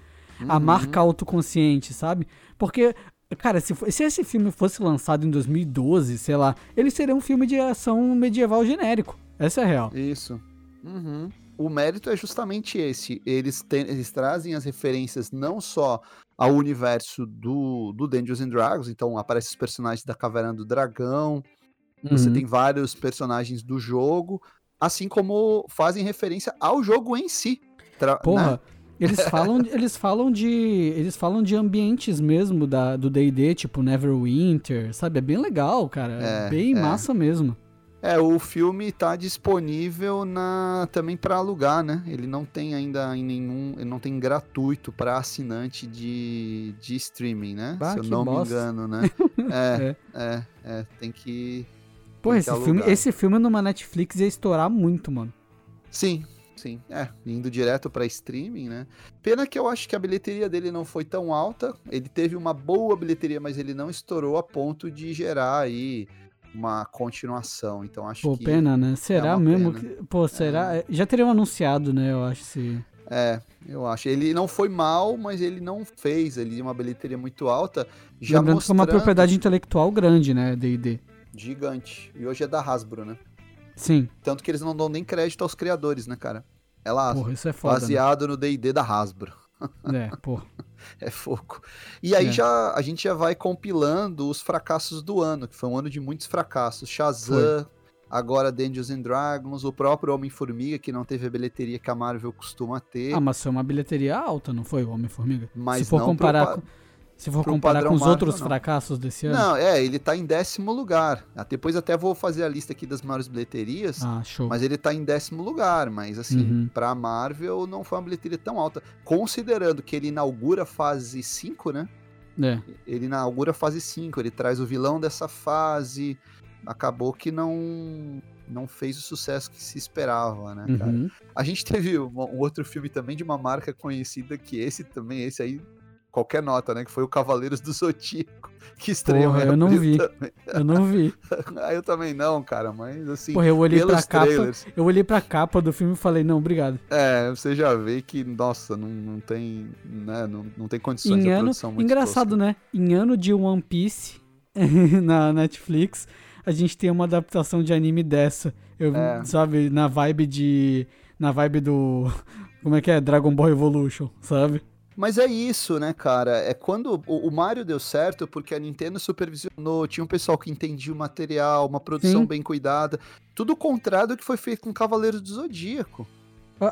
A Uhum. marca autoconsciente, sabe? Porque, cara, se, se esse filme fosse lançado em 2012, sei lá, ele seria um filme de ação medieval genérico. Essa é a real. Isso. Uhum. O mérito é justamente esse. Eles, eles trazem as referências não só ao universo do, do Dungeons and Dragons, então aparecem os personagens da Caverna do Dragão, você Uhum. tem vários personagens do jogo, assim como fazem referência ao jogo em si. Tra- Porra, né? eles falam, eles falam de, eles falam de ambientes mesmo da, do D&D, tipo Neverwinter, sabe? É bem legal, cara. É, É, bem é. massa mesmo. É, o filme tá disponível na também para alugar, né? Ele não tem ainda em nenhum, ele não tem gratuito para assinante de, de streaming, né? Bah, Se eu não bosta. me engano, né? *laughs* É, é, é, tem que Pô, esse filme, esse filme numa Netflix ia estourar muito, mano. Sim, sim, é, indo direto para streaming, né? Pena que eu acho que a bilheteria dele não foi tão alta. Ele teve uma boa bilheteria, mas ele não estourou a ponto de gerar aí uma continuação. Então acho Pô, que pena, né? Será uma mesmo pena. que. Pô, será? Já teriam anunciado, né? Eu acho se. É, eu acho. Ele não foi mal, mas ele não fez ali uma bilheteria muito alta. Já Lembrando que foi uma mostrando- propriedade intelectual grande, né? D&D. Gigante. E hoje é da Hasbro, né? Sim. Tanto que eles não dão nem crédito aos criadores, né, cara? É lá, Porra, isso é foda. baseado no D&D da Hasbro. Né? É, pô. *laughs* *laughs* É fogo. E aí É. já a gente já vai compilando os fracassos do ano, que foi um ano de muitos fracassos. Shazam, agora Dungeons and Dragons, o próprio Homem-Formiga, que não teve a bilheteria que a Marvel costuma ter. Ah, mas foi uma bilheteria alta, não foi? O Homem-Formiga? Mas se for comparar pro com, se for comparar com os Marvel, outros não. fracassos desse ano. Não, é, ele tá em décimo lugar. Ah, Depois até vou fazer a lista aqui das maiores bilheterias. Ah, show. Mas ele tá em décimo lugar, mas assim, Uhum. pra Marvel não foi uma bilheteria tão alta. Considerando que ele inaugura a fase 5, né? É. Ele inaugura a fase 5, ele traz o vilão dessa fase. Acabou que não não fez o sucesso que se esperava, né, cara? Uhum. A gente teve um, um outro filme também de uma marca conhecida que esse também, esse aí, qualquer nota, né? Que foi o Cavaleiros do Zodíaco, *laughs* que estreou Porra, eu não vi. também. *laughs* Eu não vi. Ah, eu também não, cara, mas assim, Porra, eu olhei pra pelos capa. trailers, Eu olhei pra capa do filme e falei, não, obrigado. é, você já vê que, nossa, não, não tem, né, não, não tem condições Em ano. produção muito Engraçado, tosca. né? Em ano de One Piece *laughs* na Netflix, a gente tem uma adaptação de anime dessa. Eu, É. sabe, na vibe de. Na vibe do. Como é que é? Dragon Ball Evolution, sabe? Mas é isso, né, cara? É quando o, o Mario deu certo porque a Nintendo supervisionou, tinha um pessoal que entendia o material, uma produção Sim. bem cuidada. Tudo o contrário do que foi feito com Cavaleiros do Zodíaco.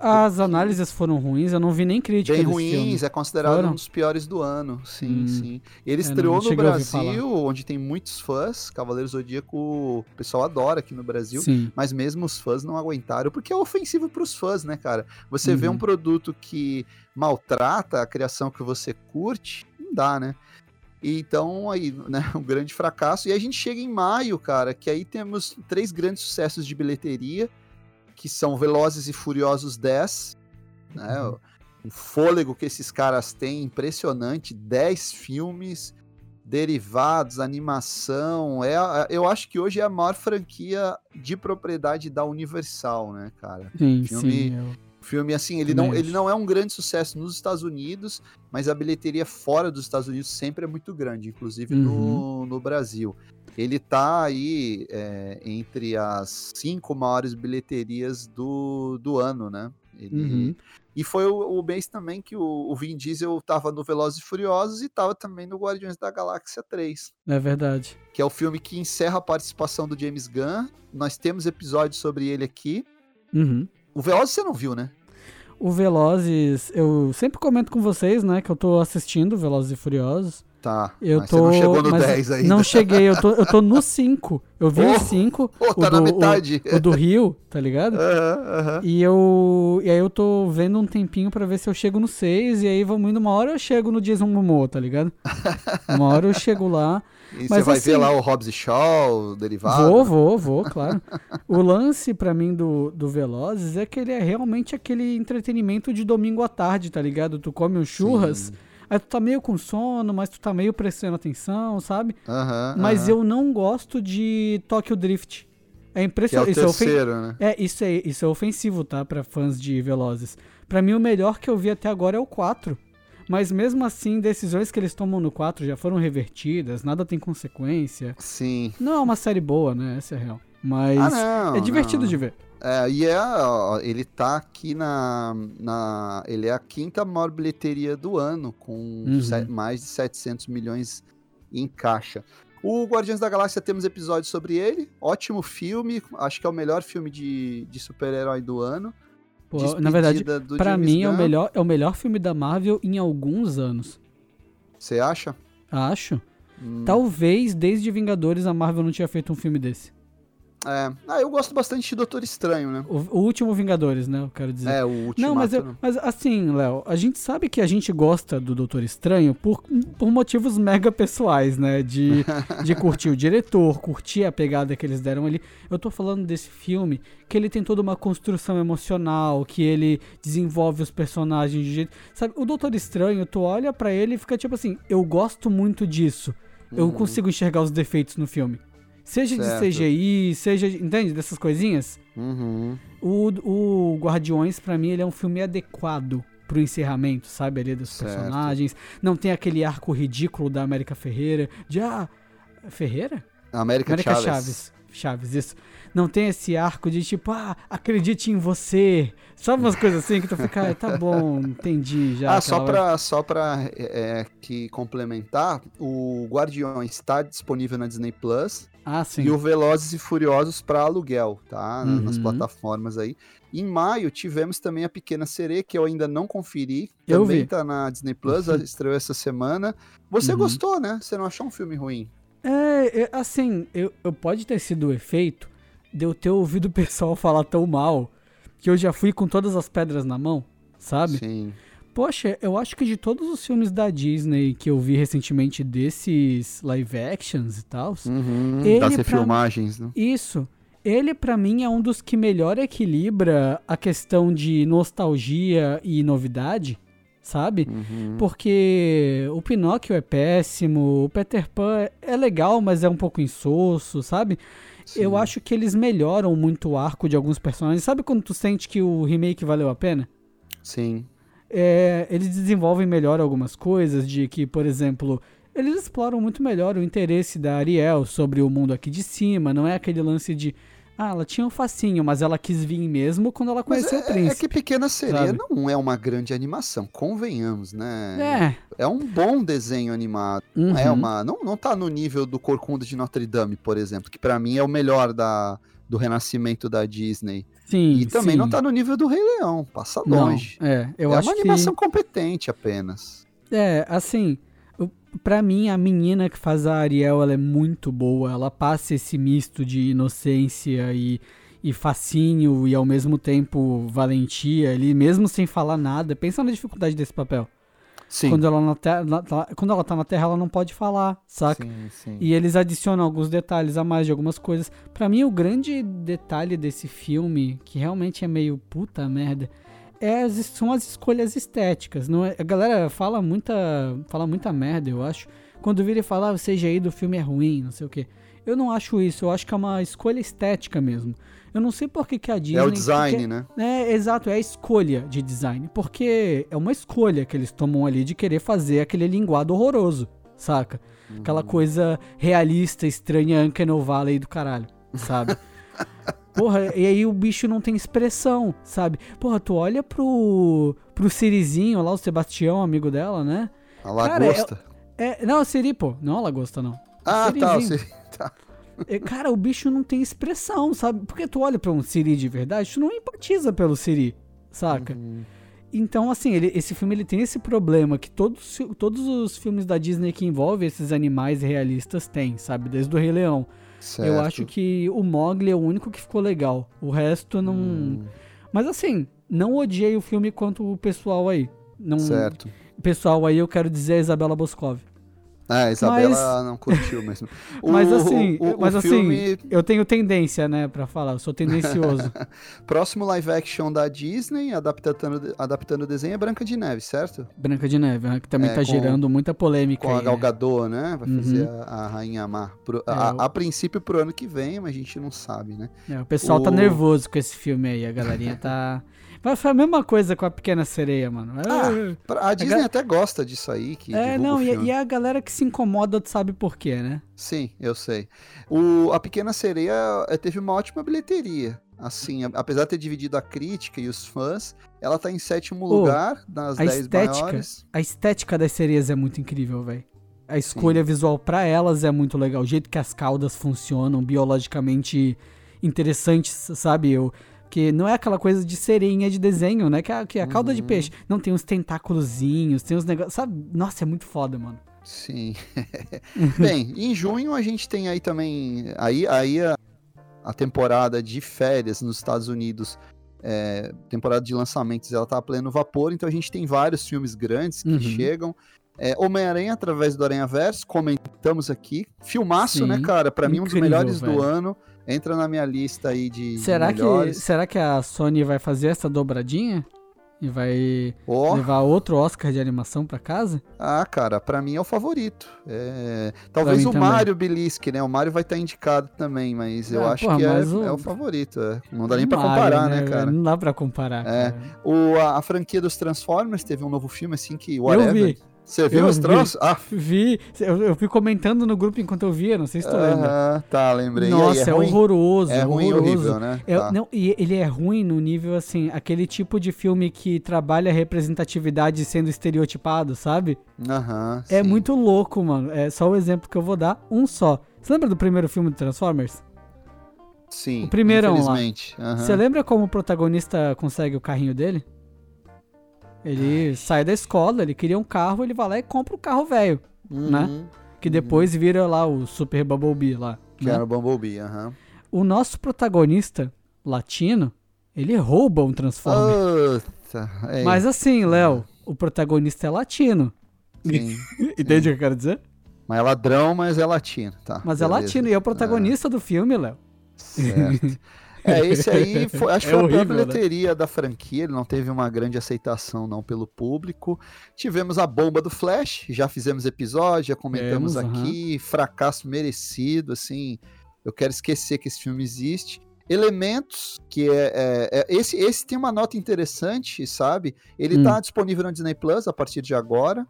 As análises foram ruins, eu não vi nem crítica Bem ruins, é considerado Foram? um dos piores do ano. Sim, Hum. sim. Ele É, estreou no Brasil, onde tem muitos fãs. Cavaleiro Zodíaco, o pessoal adora aqui no Brasil. Sim. Mas mesmo os fãs não aguentaram, porque é ofensivo pros fãs, né, cara? Você vê Uhum. um produto que maltrata a criação que você curte, não dá, né? E Então, aí, né, *laughs* um grande fracasso. E a gente chega em maio, cara, que aí temos três grandes sucessos de bilheteria, que são Velozes e Furiosos 10, né? Uhum. O fôlego que esses caras têm, impressionante, 10 filmes, derivados, animação. É, a- eu acho que hoje é a maior franquia de propriedade da Universal, né, cara? Sim, Filme- sim. eu- O filme, assim, ele não, ele não é um grande sucesso nos Estados Unidos, mas a bilheteria fora dos Estados Unidos sempre é muito grande, inclusive Uhum. no, no Brasil. Ele tá aí é, entre as cinco maiores bilheterias do, do ano, né? Ele- Uhum. E foi o, o mês também que o, o Vin Diesel tava no Velozes e Furiosos e tava também no Guardiões da Galáxia 3, É verdade. que é o filme que encerra a participação do James Gunn. Nós temos episódios sobre ele aqui. Uhum. O Velozes você não viu, né? O Velozes, eu sempre comento com vocês, né, que eu tô assistindo Velozes e Furiosos. Tá, Eu mas tô, você não chegou no mas 10 ainda. Não cheguei, eu tô, eu tô no 5. Eu vi *laughs* Oh, o 5, Pô, tá o, na do, metade. o, o do Rio, tá ligado? *laughs* Aham, aham. E eu. E aí eu tô vendo um tempinho pra ver se eu chego no 6. E aí vamos indo. Uma hora eu chego no Jason Momoa, tá ligado? Uma hora eu chego lá. *laughs* E Mas você vai assim- ver lá o Hobbs e Shaw, o derivado? Vou, vou, vou, claro. o lance pra mim do, do Velozes é que ele é realmente aquele entretenimento de domingo à tarde, tá ligado? Tu come um churras, aí tu tá meio com sono, mas tu tá meio prestando atenção, sabe? Mas eu não gosto de Tokyo Drift. É Que é o impressionante. isso, é ofen- terceiro, né? é, isso é isso é ofensivo, tá? Pra fãs de Velozes. Pra mim, o melhor que eu vi até agora é o 4. Mas mesmo assim, decisões que eles tomam no 4 já foram revertidas, nada tem consequência. Sim. Não é uma série boa, né? Essa é a real. Mas ah, não. é divertido não. de ver. É, e é, ó, ele tá aqui na, na. Ele é a quinta maior bilheteria do ano, com Uhum. se- mais de 700 milhões em caixa. O Guardiões da Galáxia temos episódios sobre ele. Ótimo filme. Acho que é o melhor filme de, de super-herói do ano. Pô, na verdade, James mim é o, melhor, é o melhor filme da Marvel em alguns anos. Você acha? Acho. Hum, Talvez desde Vingadores a Marvel não tinha feito um filme desse. É. Ah, eu gosto bastante de Doutor Estranho, né? O, o último Vingadores, né? Eu quero dizer. É, o último. Não, mas, eu- mas assim, Léo, a gente sabe que a gente gosta do Doutor Estranho por, por motivos mega pessoais, né? De, *laughs* de curtir o diretor, curtir a pegada que eles deram ali. Eu tô falando desse filme que ele tem toda uma construção emocional, que ele desenvolve os personagens de jeito. Sabe, o Doutor Estranho, tu olha pra ele e fica tipo assim: eu gosto muito disso. Eu consigo enxergar os defeitos no filme. Seja Certo. de CGI, seja. Entende? Dessas coisinhas. Uhum. O, o Guardiões, pra mim, ele é um filme adequado pro encerramento, sabe? Ali dos Certo. personagens. Não tem aquele arco ridículo da América Ferreira. De, ah, Ferreira? América, América Chaves. Chaves. Chaves, isso. Não tem esse arco de tipo, ah, acredite em você. Sabe umas coisas assim que tu fica, ah, tá *laughs* bom, entendi já. Ah, só pra, só pra é, que complementar, o Guardiões está disponível na Disney Plus Ah, sim. e o Velozes e Furiosos para aluguel, tá? Na- Nas Uhum. plataformas aí. Em maio tivemos também a Pequena Sereia, que eu ainda não conferi. Eu também vi. tá na Disney Plus, *laughs* estreou essa semana. Você Uhum. gostou, né? Você não achou um filme ruim? É, é, assim, eu, eu pode ter sido o efeito de eu ter ouvido o pessoal *laughs* falar tão mal que eu já fui com todas as pedras na mão, sabe? Sim. Poxa, eu acho que de todos os filmes da Disney que eu vi recentemente desses live actions e tal, Uhum, Ele das refilmagens, né? isso, ele pra mim é um dos que melhor equilibra a questão de nostalgia e novidade, sabe? Uhum. Porque o Pinóquio é péssimo, o Peter Pan é legal, mas é um pouco insosso, sabe? Eu Sim. acho que eles melhoram muito o arco de alguns personagens. Sabe quando tu sente que o remake valeu a pena? Sim. É, eles desenvolvem melhor algumas coisas, de que, por exemplo, eles exploram muito melhor o interesse da Ariel sobre o mundo aqui de cima. Não é aquele lance de, Ah, ela tinha um facinho, mas ela quis vir mesmo quando ela Mas conheceu é, o príncipe. é que Pequena Sereia sabe? não é uma grande animação, convenhamos, né? É. É um bom desenho animado. Não é Uhum. uma, não, não tá no nível do Corcunda de Notre Dame, por exemplo, que pra mim é o melhor da, do renascimento da Disney. Sim, E também sim. não tá no nível do Rei Leão, passa Não, longe. é, eu é acho uma que... animação competente apenas. É, assim, pra mim, a menina que faz a Ariel, ela é muito boa. Ela passa esse misto de inocência e, e fascínio e ao mesmo tempo valentia ali, mesmo sem falar nada. Pensa na dificuldade desse papel. Sim. Quando ela, na te- na- tá- quando ela tá na Terra, ela não pode falar, saca? Sim, sim. E eles adicionam alguns detalhes a mais de algumas coisas. Pra mim, o grande detalhe desse filme, que realmente é meio puta merda, é as- são as escolhas estéticas. Não é, a galera fala muita, fala muita merda, eu acho. Quando vira e fala, ah, o CGI do filme é ruim, não sei o quê. Eu não acho isso, eu acho que é uma escolha estética mesmo. Eu não sei por que, que a Disney... É o design, porque- né? é, exato, é a escolha de design. Porque é uma escolha que eles tomam ali de querer fazer aquele linguado horroroso, saca? Aquela coisa realista, estranha, Uncanny Valley do caralho, sabe? *laughs* Porra, e aí o bicho não tem expressão, sabe? Porra, tu olha pro, pro Sirizinho lá, o Sebastião, amigo dela, né? A Cara, lagosta. É, não, o Siri, pô, não a lagosta, não. ah, tá, o Sirizinho. Siri- *laughs* tá. É, Cara, o bicho não tem expressão, sabe? Porque tu olha pra um Siri de verdade, tu não empatiza pelo Siri, saca? Uhum. Então, assim, ele- esse filme ele tem esse problema que todos, todos os filmes da Disney que envolvem esses animais realistas têm, sabe? Desde o Rei Leão. Certo. Eu acho que o Mogli é o único que ficou legal. O resto não. Hum, Mas assim, não odiei o filme quanto o pessoal aí. Não... certo. O pessoal aí eu quero dizer a Isabela Boscov. Ah, a Isabela Mas- não curtiu mesmo. *laughs* O- mas assim, o- o mas filme- assim, eu tenho tendência, né, pra falar, eu sou tendencioso. *laughs* Próximo live action da Disney, adaptando, adaptando o desenho, é Branca de Neve, certo? Branca de Neve, né, que também É, tá com- gerando muita polêmica Com a aí, Gal né? Gadot, né? Vai Uhum. fazer a, a Rainha Má. Pro- É, a, o- a princípio pro ano que vem, mas a gente não sabe, né? É, o pessoal tá nervoso com esse filme aí, a galerinha tá. *laughs* Vai foi a mesma coisa com a Pequena Sereia, mano. Ah, Pra- A Disney ga- até gosta disso aí, que é, não, e, e a galera que se incomoda, tu sabe por quê, né? Sim, eu sei. O, a Pequena Sereia eh, teve uma ótima bilheteria. Assim, a- apesar de ter dividido a crítica e os fãs, ela tá em sétimo Ô, lugar nas a 10 estética- maiores. A estética das sereias é muito incrível, velho. A escolha visual pra elas é muito legal. O jeito que as caudas funcionam, biologicamente interessantes, sabe? Eu, que não é aquela coisa de sereinha de desenho, né? Que é, que é a cauda de Uhum. peixe. Não, tem uns tentáculozinhos, tem uns negócios. Sabe? Nossa, é muito foda, mano. Sim. *laughs* Bem, em junho a gente tem aí também. Aí, aí a, a temporada de férias nos Estados Unidos. é, temporada de lançamentos ela tá a pleno vapor, então a gente tem vários filmes grandes que Uhum. chegam. É, Homem-Aranha através do Aranha Verso, comentamos aqui. Filmaço, Sim, né, cara? Pra mim, um dos melhores velho. do ano. Entra na minha lista aí de, de Será que, melhores. será que a Sony vai fazer essa dobradinha? E vai Ó, levar outro Oscar de animação pra casa? Ah, cara, pra mim é o favorito. É, Talvez o também. Mario Belisque, né? O Mario vai estar indicado também, mas eu Ah, acho porra, que é, o- é o favorito. é. Não dá nem pra Mario, comparar, né, cara? Não dá pra comparar, É. O, a, a franquia dos Transformers teve um novo filme, assim, que whatever. vi. Você viu Eu os vi. troços? Ah, Vi, eu, eu fui comentando no grupo enquanto eu via, não sei se tu lembra. aham, tá, lembrei. Aí, Nossa, é, ruim? horroroso, É ruim horroroso. horrível, né? É- Tá. não, e ele é ruim no nível assim, aquele tipo de filme que trabalha a representatividade sendo estereotipado, sabe? Aham, É sim. muito louco, mano. É só o exemplo que eu vou dar, um só. Você lembra do primeiro filme do Transformers? Sim, o primeirão lá. Você lembra como o protagonista consegue o carrinho dele? Ele sai da escola, ele queria um carro, ele vai lá e compra o carro velho, né? Uhum, que depois vira lá o Super Bumblebee lá. Que né? era o Bumblebee, aham. O nosso protagonista latino, ele rouba um Transformer. É, Mas assim, Léo, o protagonista é latino. sim. *laughs* Entende o que eu quero dizer? Mas é ladrão, mas é latino, tá. Mas é beleza. latino e é o protagonista do filme, Léo. Certo. *laughs* É, *laughs* esse aí, foi, acho que É foi a horrível, própria né? bilheteria da franquia, ele não teve uma grande aceitação não pelo público. Tivemos a bomba do Flash, já fizemos episódio, já comentamos aqui, fracasso merecido, assim, eu quero esquecer que esse filme existe. Elementos, que é, é- é- esse, esse tem uma nota interessante, sabe? Ele Hum. tá disponível no Disney Plus a partir de agora.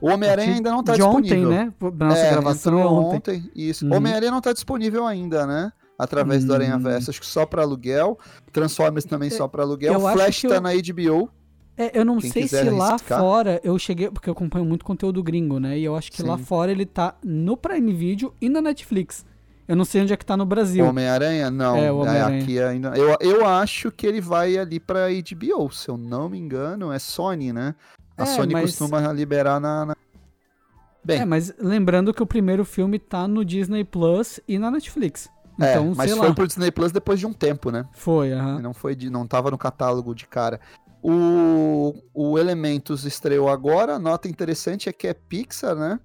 O Homem-Aranha ainda não tá de ontem, disponível. né? Na nossa É, gravação entrou ontem. Isso. Uhum. Homem-Aranha não tá disponível ainda, né? Através do Aranha Hum. Verso, acho que só pra aluguel. Transformers também só pra aluguel. Flash tá eu- na HBO. É, eu não Quem sei se lá arriscar. fora eu cheguei, porque eu acompanho muito conteúdo gringo, né? E eu acho que lá Sim. fora ele tá no Prime Video e na Netflix. Eu não sei onde é que tá no Brasil. Homem-Aranha? Não. É, o Homem-Aranha. aqui ainda. Eu, eu acho que ele vai ali pra HBO, se eu não me engano. É Sony, né? A É, Sony mas- costuma liberar na. na- Bem, É, mas lembrando que o primeiro filme tá no Disney Plus e na Netflix. É, Então, mas sei foi lá. pro Disney Plus depois de um tempo, né? Foi, aham. Não foi de, não tava no catálogo de cara. O, o Elementos estreou agora. A nota interessante é que é Pixar, né?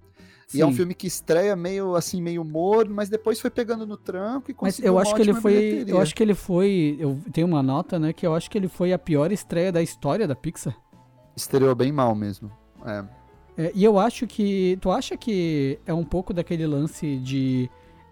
E é um Sim. filme que estreia meio assim, meio morno, mas depois foi pegando no tranco e Mas conseguiu eu uma acho que ele foi. bilheteria. Eu acho que ele foi. Eu tenho uma nota, né? Que eu acho que ele foi a pior estreia da história da Pixar. Estreou bem mal mesmo. É. É, e eu acho que. Tu acha que é um pouco daquele lance de.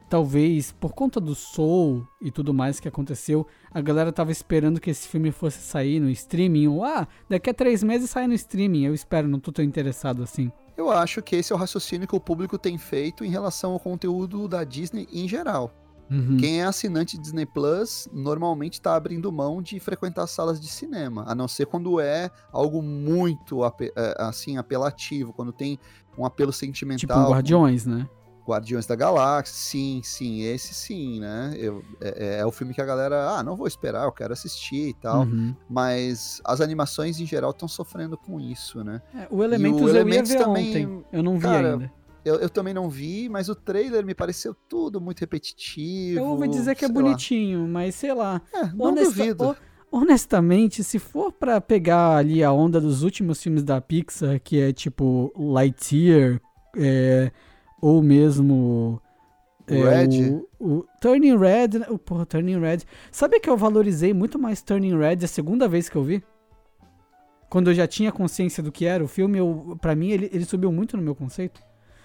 Talvez, por conta do Soul e tudo mais que aconteceu, a galera tava esperando que esse filme fosse sair no streaming. Ou, ah, daqui a três meses sai no streaming. Eu espero, não tô tão interessado assim. Eu acho que esse é o raciocínio que o público tem feito em relação ao conteúdo da Disney em geral. Uhum. Quem é assinante Disney Plus normalmente está abrindo mão de frequentar salas de cinema, a não ser quando é algo muito é, assim apelativo, quando tem um apelo sentimental. Tipo um Guardiões, né? Guardiões da Galáxia, sim, sim, esse sim, né? Eu, é, é o filme que a galera, ah, não vou esperar, eu quero assistir e tal. Uhum. Mas as animações em geral estão sofrendo com isso, né? É, o Elementos eu Elementos ia ver também, ontem. Eu não vi cara, ainda. Eu, eu também não vi, mas o trailer me pareceu tudo muito repetitivo. Eu ouvi dizer que é sei lá. bonitinho, mas sei lá. É, não Honesta- duvido. ho- honestamente, se for pra pegar ali a onda dos últimos filmes da Pixar, que é tipo Lightyear, é, ou mesmo é, Red? o, o Turning Red, né? O- porra, Turning Red. Sabe que eu valorizei muito mais Turning Red a segunda vez que eu vi? Quando eu já tinha consciência do que era o filme, eu, pra mim ele, ele subiu muito no meu conceito.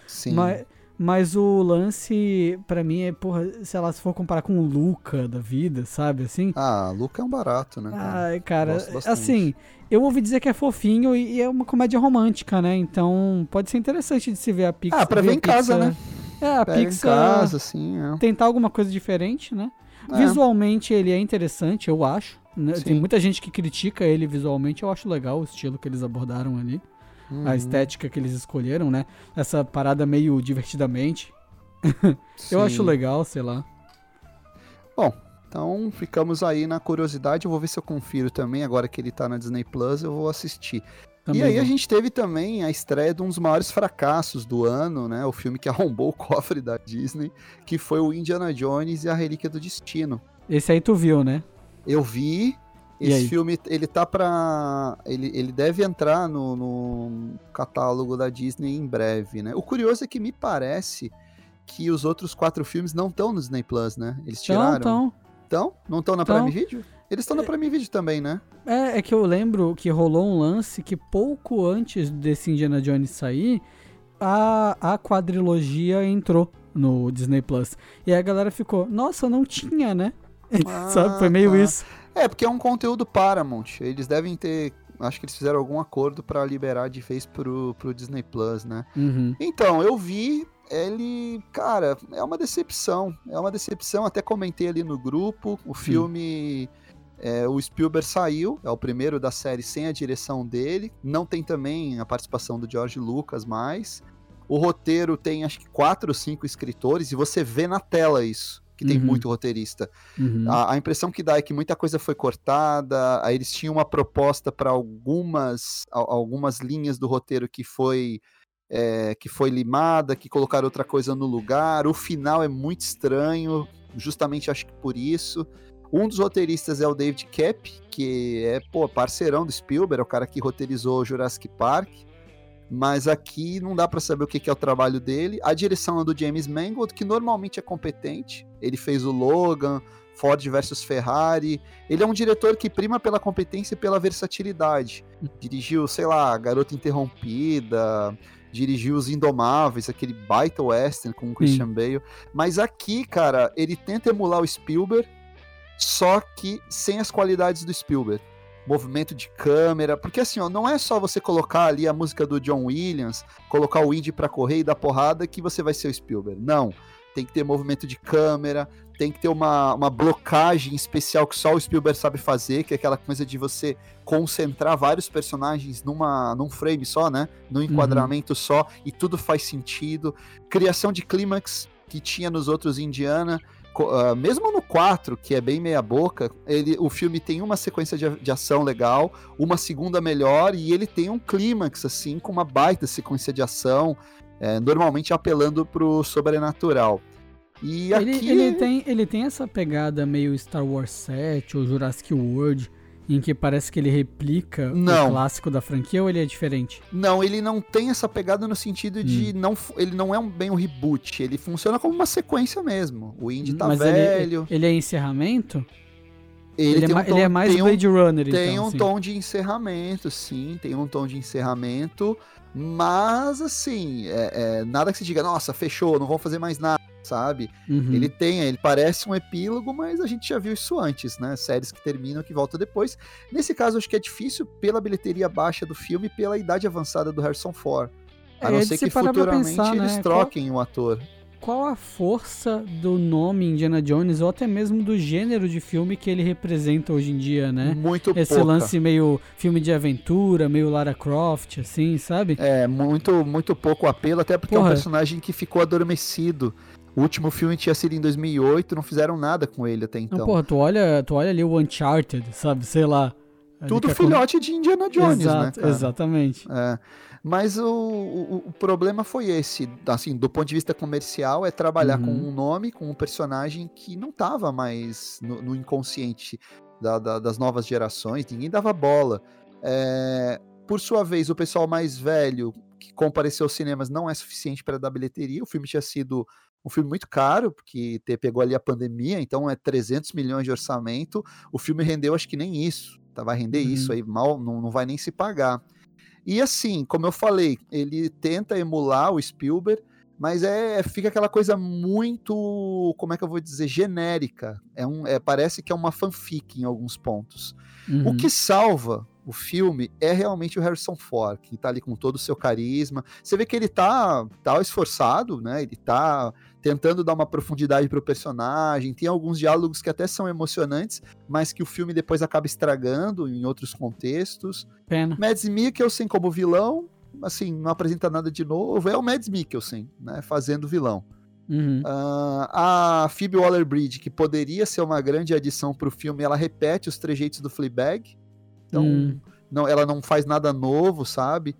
Sim. Mas, mas o lance, pra mim, é, porra, sei lá, se for comparar com o Luca da vida, sabe, assim? Ah, Luca é um barato, né? Ai, cara, assim, eu ouvi dizer que é fofinho e, e é uma comédia romântica, né? Então pode ser interessante de se ver a Pixar. Ah, pra ver em casa, Pixar- né? É, a Pega em Pixar casa, assim, é. tentar alguma coisa diferente, né? É. Visualmente ele é interessante, eu acho. né? Tem muita gente que critica ele visualmente, eu acho legal o estilo que eles abordaram ali. Uhum. A estética que eles escolheram, né? Essa parada meio divertidamente. *laughs* Eu acho legal, sei lá. Bom, então ficamos aí na curiosidade. Eu vou ver se eu confiro também. Agora que ele tá na Disney Plus, eu vou assistir. Também e aí a gente teve também a estreia de um dos maiores fracassos do ano, né? O filme que *laughs* arrombou o cofre da Disney, que foi o Indiana Jones e a Relíquia do Destino. Esse aí tu viu, né? Eu vi. Esse filme, ele tá pra. Ele, ele deve entrar no, no catálogo da Disney em breve, né? O curioso é que me parece que os outros quatro filmes não estão no Disney Plus, né? Eles tiraram. então. Então, não estão na. Prime Video? Eles estão na Prime Video também, né? É, é que eu lembro que rolou um lance que pouco antes desse Indiana Jones sair, a, a quadrilogia entrou no Disney Plus. E aí a galera ficou, nossa, não tinha, né? *laughs* Sabe? Foi meio tá. isso. É, porque é um conteúdo Paramount. Eles devem ter. Acho que eles fizeram algum acordo pra liberar de vez pro, pro Disney Plus, né? Uhum. Então, eu vi. Ele, cara, é uma decepção. É uma decepção. Até comentei ali no grupo. O filme. é, o Spielberg saiu, é o primeiro da série sem a direção dele. Não tem também a participação do George Lucas mais. O roteiro tem acho que quatro ou cinco escritores, e você vê na tela isso, que tem Uhum. muito roteirista. Uhum. A, a impressão que dá é que muita coisa foi cortada, aí eles tinham uma proposta para algumas, al- algumas linhas do roteiro que foi é, que foi limada, que colocaram outra coisa no lugar. O final é muito estranho, justamente acho que por isso. Um dos roteiristas é o David Kep, que é pô, parceirão do Spielberg, é o cara que roteirizou Jurassic Park. Mas aqui não dá para saber o que é o trabalho dele. A direção é do James Mangold, que normalmente é competente. Ele fez o Logan, Ford versus Ferrari. Ele é um diretor que prima pela competência e pela versatilidade. Dirigiu, sei lá, Garota Interrompida, dirigiu Os Indomáveis, aquele baita western com o Christian Bale. Mas aqui, cara, ele tenta emular o Spielberg, só que sem as qualidades do Spielberg. Movimento de câmera, porque assim, ó, não é só você colocar ali a música do John Williams, colocar o Indy pra correr e dar porrada que você vai ser o Spielberg. Não. Tem que ter movimento de câmera, tem que ter uma, uma blocagem especial que só o Spielberg sabe fazer, que é aquela coisa de você concentrar vários personagens numa, num frame só, né? Num enquadramento só, e tudo faz sentido. Criação de clímax que tinha nos outros Indiana. Ah, mesmo no 4, que é bem meia boca, ele, o filme tem uma sequência de, de ação legal, uma segunda melhor, e ele tem um clímax, assim, com uma baita sequência de ação, é, normalmente apelando pro sobrenatural. E Ele, aqui... ele, tem, ele tem essa pegada meio Star Wars 7 ou Jurassic World, em que parece que ele replica Não. o clássico da franquia ou ele é diferente? Não, ele não tem essa pegada no sentido Hum. de não, fu- ele não é um, bem um reboot, ele funciona como uma sequência mesmo. O Indy tá Mas velho, ele, ele é encerramento? ele, Ele, é, um tom, ele é mais tem um, Blade Runner, tem então. um tom de encerramento, sim, tem um tom de encerramento, mas assim, é- é, nada que se diga, nossa, fechou, não vão fazer mais nada, sabe? Uhum. Ele tem, ele parece um epílogo, mas a gente já viu isso antes, né? Séries que terminam, que voltam depois. Nesse caso, acho que é difícil pela bilheteria baixa do filme e pela idade avançada do Harrison Ford. A É, não ser se que futuramente pensar, eles né? troquem o ator. Qual a força do nome Indiana Jones ou até mesmo do gênero de filme que ele representa hoje em dia, né? Muito Esse pouca. lance meio filme de aventura, meio Lara Croft, assim, sabe? É, muito, muito pouco apelo, até porque é um Porra. personagem que ficou adormecido. O último filme tinha sido em 2008, não fizeram nada com ele até então. Não, porra, tu olha, tu olha ali o Uncharted, sabe? Sei lá. Tudo é filhote de Indiana Jones, né, Exato, cara? Exatamente. É. Mas o, o, o problema foi esse, assim, do ponto de vista comercial, é trabalhar Uhum. com um nome, com um personagem que não tava mais no, no inconsciente da- da- das novas gerações, ninguém dava bola. É, por sua vez, o pessoal mais velho que compareceu aos cinemas não é suficiente para dar bilheteria. O filme tinha sido um filme muito caro, porque te- pegou ali a pandemia, então é 300 milhões de orçamento. O filme rendeu acho que nem isso. Tá, vai render Uhum. isso aí, mal, não, não vai nem se pagar. E assim, como eu falei, ele tenta emular o Spielberg, mas é fica aquela coisa muito, como é que eu vou dizer, genérica. É um, é, parece que é uma fanfic em alguns pontos. Uhum. O que salva o filme é realmente o Harrison Ford, que tá ali com todo o seu carisma. Você vê que ele tá, tá esforçado, né? Ele tá tentando dar uma profundidade pro personagem. Tem alguns diálogos que até são emocionantes, mas que o filme depois acaba estragando em outros contextos. Pena. Mads Mikkelsen como vilão, assim, não apresenta nada de novo. É o Mads Mikkelsen, né? Fazendo vilão. Uhum. Ah, a Phoebe Waller-Bridge, que poderia ser uma grande adição pro filme, ela repete os trejeitos do Fleabag. Então, Hum. não, ela não faz nada novo, sabe?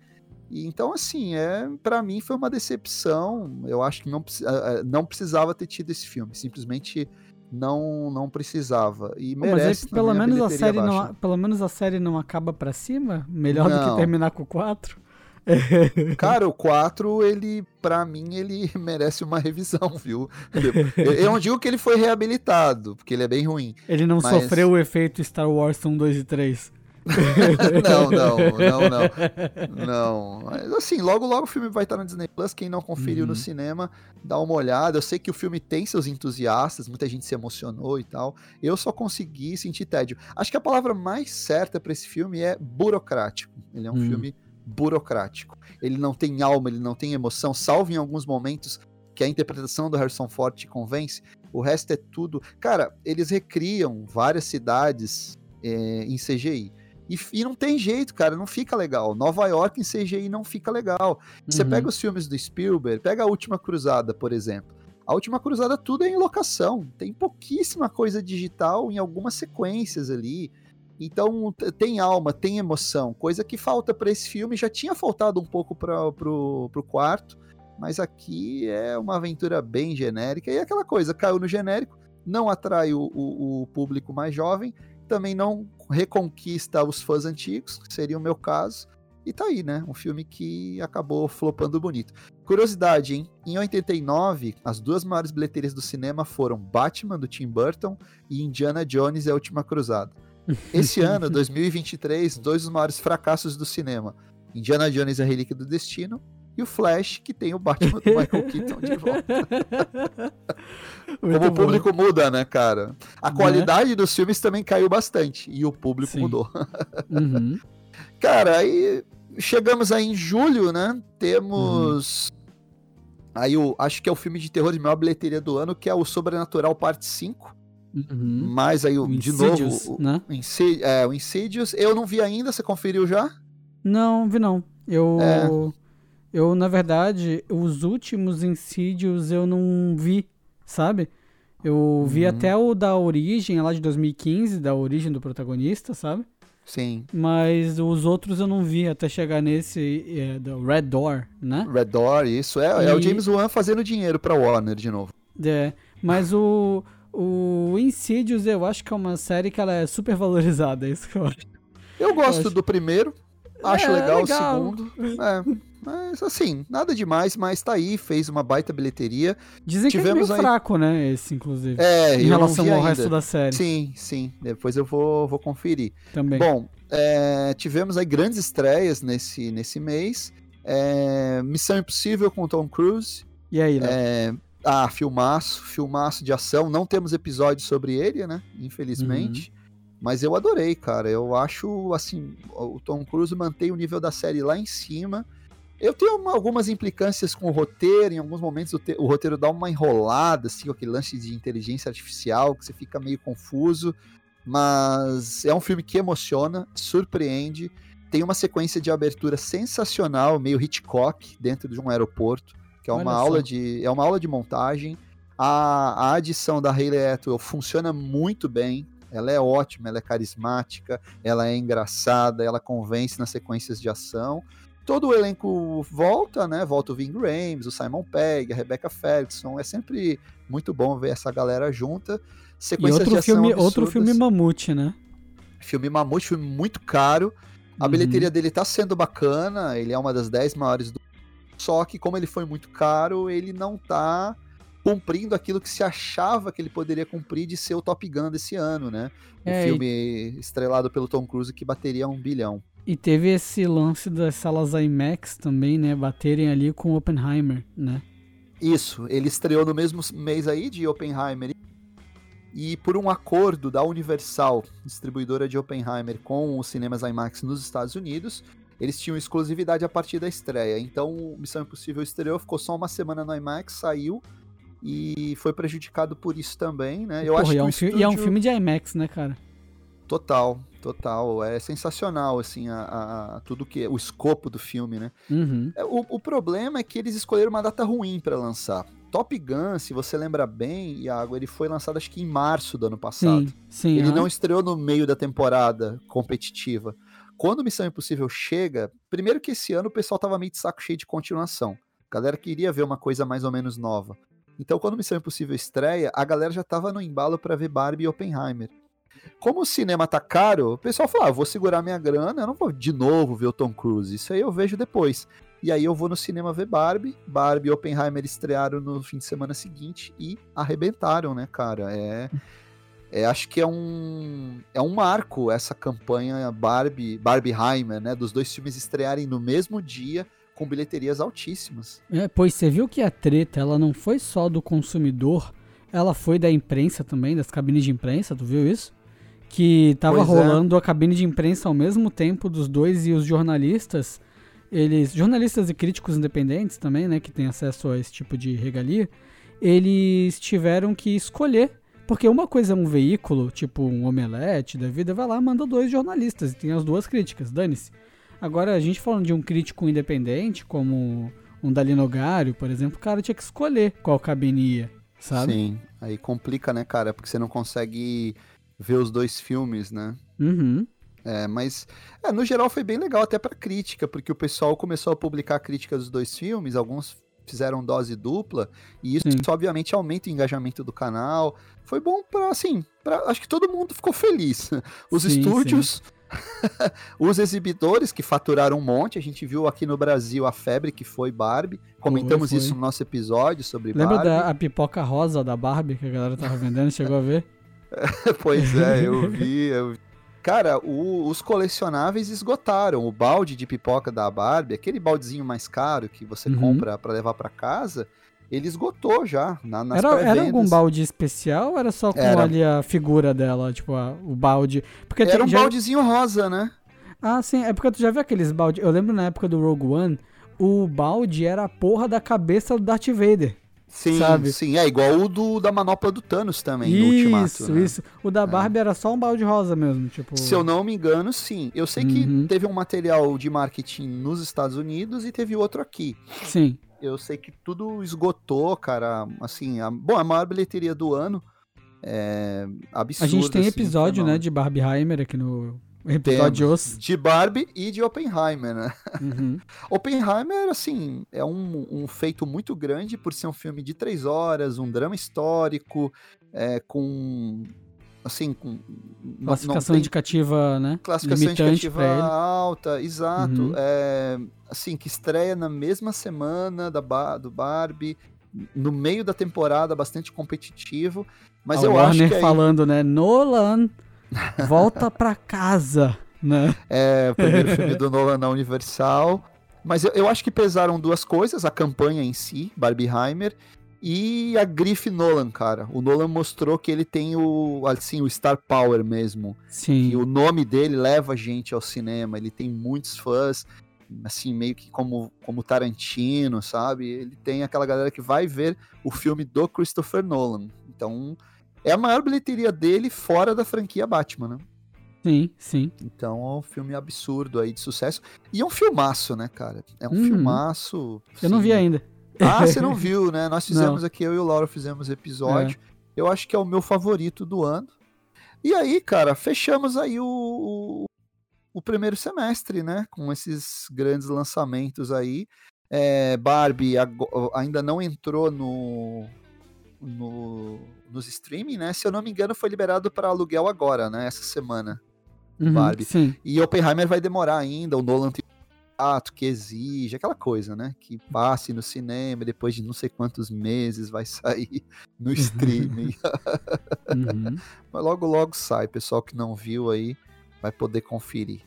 E, então, assim, é, para mim foi uma decepção. Eu acho que não, ah, ah, não precisava ter tido esse filme. Simplesmente não não precisava. E Pô, mas aí, merece pelo menos a série não, baixa. pelo menos a série não acaba pra cima, melhor do que Não. terminar com 4. *laughs* Cara, o 4, ele, pra mim, ele *laughs* merece uma revisão, viu? Eu, eu não digo que ele foi reabilitado, porque ele é bem ruim. Ele não Mas- sofreu o efeito Star Wars 1, 2 e 3. *laughs* não, não, não, não. Não. Mas assim, logo logo o filme vai estar no Disney Plus. Quem não conferiu Uhum. no cinema, dá uma olhada. Eu sei que o filme tem seus entusiastas, muita gente se emocionou e tal. Eu só consegui sentir tédio. Acho que a palavra mais certa pra esse filme é burocrático. Ele é um Hum. filme burocrático. Ele não tem alma, ele não tem emoção, salvo em alguns momentos que a interpretação do Harrison Ford te convence. O resto é tudo. Cara, eles recriam várias cidades é, em CGI. E, e não tem jeito, cara, não fica legal. Nova York em CGI não fica legal. Você Uhum. pega os filmes do Spielberg, pega a Última Cruzada, por exemplo. A Última Cruzada tudo é em locação. Tem pouquíssima coisa digital em algumas sequências ali. Então tem alma, tem emoção, coisa que falta para esse filme. Já tinha faltado um pouco para pro, pro quarto, mas aqui é uma aventura bem genérica. E é aquela coisa, caiu no genérico, não atrai o, o- o público mais jovem, também não reconquista os fãs antigos, que seria o meu caso. E tá aí, né? Um filme que acabou flopando bonito. Curiosidade, hein? Em 89, as duas maiores bilheterias do cinema foram Batman, do Tim Burton, e Indiana Jones e a Última Cruzada. Esse *laughs* ano, 2023, dois dos maiores fracassos do cinema. Indiana Jones e a Relíquia do Destino e o Flash, que tem o Batman do Michael Keaton de volta. *laughs* Como Muito o bom. público muda, né, cara? A Né? qualidade dos filmes também caiu bastante e o público Sim. mudou. *laughs* Uhum. Cara, aí chegamos aí em julho, né? Temos Aí eu acho que é o filme de terror de maior bilheteria do ano, que é o Sobrenatural Parte 5. Uhum. Mas aí, o, O de novo, o, né? o Insi- é, o Insidious, eu não vi ainda, você conferiu já? Não, vi não. Eu. É. Eu, na verdade, os últimos Insidious eu não vi, sabe? Eu vi Uhum. até o da origem, lá de 2015, da origem do protagonista, sabe? Sim. Mas os outros eu não vi até chegar nesse é, do Red Door, né? Red Door, isso. É, é o E- James Wan fazendo dinheiro pra Warner de novo. É, mas o, o Insidious eu acho que é uma série que ela é super valorizada, é isso que eu acho. Eu gosto acho- do primeiro, acho É, legal, legal. o segundo. É, mas assim, nada demais, mas tá aí, fez uma baita bilheteria. Dizem que é Tivemos meio aí- fraco, né, esse, inclusive. É, em relação ao ainda. resto da série Sim, sim. Depois eu vou, vou conferir. também. Bom, é, tivemos aí grandes estreias nesse, nesse mês. É, Missão Impossível com Tom Cruise. e aí, Léo? É, ah, filmaço, filmaço de ação. Não temos episódio sobre ele, né? Infelizmente. Mas eu adorei, cara. Eu acho, assim, o Tom Cruise mantém o nível da série lá em cima. Eu tenho uma- algumas implicâncias com o roteiro. Em alguns momentos o, te- o roteiro dá uma enrolada, assim, com aquele lance de inteligência artificial, que você fica meio confuso. Mas é um filme que emociona, surpreende. Tem uma sequência de abertura sensacional, meio Hitchcock, dentro de um aeroporto, que é uma Olha aula só. de é uma aula de montagem. A, a adição da Hayley Atwell funciona muito bem. Ela é ótima, ela é carismática, ela é engraçada, ela convence nas sequências de ação. Todo o elenco volta, né? Volta o Ving Rhames, o Simon Pegg, a Rebecca Ferguson. É sempre muito bom ver essa galera junta. E Sequências de outro ação filme, outro absurdas. filme mamute, né? Filme Mamute, filme muito caro. A Uhum. bilheteria dele tá sendo bacana, ele é uma das 10 maiores do. Só que, como ele foi muito caro, ele não tá cumprindo aquilo que se achava que ele poderia cumprir de ser o Top Gun desse ano, né? O É, e- filme estrelado pelo Tom Cruise que bateria um bilhão. E teve esse lance das salas IMAX também, né? Baterem ali com Oppenheimer, né? Isso, ele estreou no mesmo mês aí de Oppenheimer. E por um acordo da Universal, distribuidora de Oppenheimer, com os cinemas IMAX nos Estados Unidos, eles tinham exclusividade a partir da estreia. Então, Missão Impossível estreou, ficou só uma semana no IMAX, saiu e foi prejudicado por isso também, né? Eu Porra, acho e, que é um fi- e é um estúdio- filme de IMAX, né, cara? total, total, é sensacional assim a, a- tudo que o escopo do filme, né? Uhum. É, O, o problema é que eles escolheram uma data ruim pra lançar. Top Gun, se você lembra bem, Iago, ele foi lançado acho que em março do ano passado. Sim, sim. ele aham. não estreou no meio da temporada competitiva. Quando Missão Impossível chega, primeiro que esse ano o pessoal tava meio de saco cheio de continuação. A galera queria ver uma coisa mais ou menos nova. Então, quando Missão Impossível estreia, a galera já tava no embalo pra ver Barbie e Oppenheimer. Como o cinema tá caro, o pessoal falou: ah, vou segurar minha grana, eu não vou de novo ver o Tom Cruise. Isso aí eu vejo depois. E aí eu vou no cinema ver Barbie. Barbie e Oppenheimer estrearam no fim de semana seguinte e arrebentaram, né, cara? É. É, acho que é um é um marco essa campanha Barbie Barbieheimer, né, dos dois filmes estrearem no mesmo dia com bilheterias altíssimas. É, pois você viu que a treta, ela não foi só do consumidor, ela foi da imprensa também, das cabines de imprensa, tu viu isso? Que tava Pois é. rolando a cabine de imprensa ao mesmo tempo dos dois e os jornalistas, eles, jornalistas e críticos independentes também, né, que têm acesso a esse tipo de regalia, eles tiveram que escolher porque uma coisa é um veículo, tipo um omelete da vida, vai lá manda dois jornalistas e tem as duas críticas, dane-se. Agora, a gente falando de um crítico independente, como um Dalino Gário, por exemplo, o cara tinha que escolher qual cabine ia, sabe? Sim, aí complica, né, cara, porque você não consegue ver os dois filmes, né? Uhum. É, mas é, no geral foi bem legal até pra crítica, porque o pessoal começou a publicar críticas dos dois filmes, alguns fizeram dose dupla, e isso Sim. obviamente aumenta o engajamento do canal. Foi bom pra, assim, pra, acho que todo mundo ficou feliz. *laughs* Os Sim, estúdios, *laughs* os exibidores que faturaram um monte, a gente viu aqui no Brasil a febre que foi Barbie, comentamos foi. isso no nosso episódio sobre Lembra Barbie. da a pipoca rosa da Barbie que a galera tava vendendo? Chegou a ver? *laughs* pois é, eu *laughs* vi, eu vi. Cara, o- os colecionáveis esgotaram. O balde de pipoca da Barbie, aquele baldezinho mais caro que você Uhum. compra pra levar pra casa, ele esgotou já na, nas Era, era algum balde especial ou era só com Era. ali a figura dela, tipo, a- o balde? Porque Era um já- baldezinho rosa, né? Ah, sim, é porque tu já viu aqueles balde. Eu lembro na época do Rogue One, o balde era a porra da cabeça do Darth Vader. Sim, sabe? sim. É igual o do, da manopla do Thanos também, no isso, Ultimato. né? isso. O da Barbie era só um balde rosa mesmo, tipo. Se eu não me engano, sim. Eu sei que Uhum. teve um material de marketing nos Estados Unidos e teve outro aqui. Sim. Eu sei que tudo esgotou, cara. Assim, a, bom, a maior bilheteria do ano. É absurdo. A gente tem assim, episódio, né, de Barbieheimer aqui no episódio Os. De Barbie e de Oppenheimer, né? Uhum. *laughs* Oppenheimer, assim, é um, um feito muito grande por ser um filme de três horas, um drama histórico, é, com. Assim, com. Classificação tem indicativa, né? classificação limitante indicativa alta, exato. Uhum. É, assim, que estreia na mesma semana da Ba- do Barbie, no meio da temporada, bastante competitivo. Mas a eu Warner acho que aí, falando, né? Nolan, volta pra casa, né? *laughs* é o primeiro filme do Nolan na Universal. Mas eu, eu acho que pesaram duas coisas, a campanha em si, Barbieheimer, e a grife Nolan, cara. O Nolan mostrou que ele tem o, assim, o star power mesmo. Sim. E o nome dele leva a gente ao cinema, ele tem muitos fãs, assim, meio que como, como Tarantino, sabe? Ele tem aquela galera que vai ver o filme do Christopher Nolan. Então, é a maior bilheteria dele fora da franquia Batman, né? Sim, sim. Então é um filme absurdo aí de sucesso. E é um filmaço, né, cara? É um Uhum. filmaço. Eu não assim, vi ainda. Ah, *laughs* você não viu, né? Nós fizemos Não. aqui, eu e o Laura fizemos episódio. Eu acho que é o meu favorito do ano. E aí, cara, fechamos aí o, o, o primeiro semestre, né? Com esses grandes lançamentos aí. É, Barbie ainda não entrou no, no, nos streaming, né? Se eu não me engano, foi liberado para aluguel agora, né? Essa semana. Uhum, Barbie. Sim. E Oppenheimer vai demorar ainda, o Nolan tem um ato que exige, aquela coisa, né? Que passe no cinema, depois de não sei quantos meses vai *laughs* sair no streaming. *laughs* Uhum. Mas logo, logo sai, pessoal que não viu aí vai poder conferir.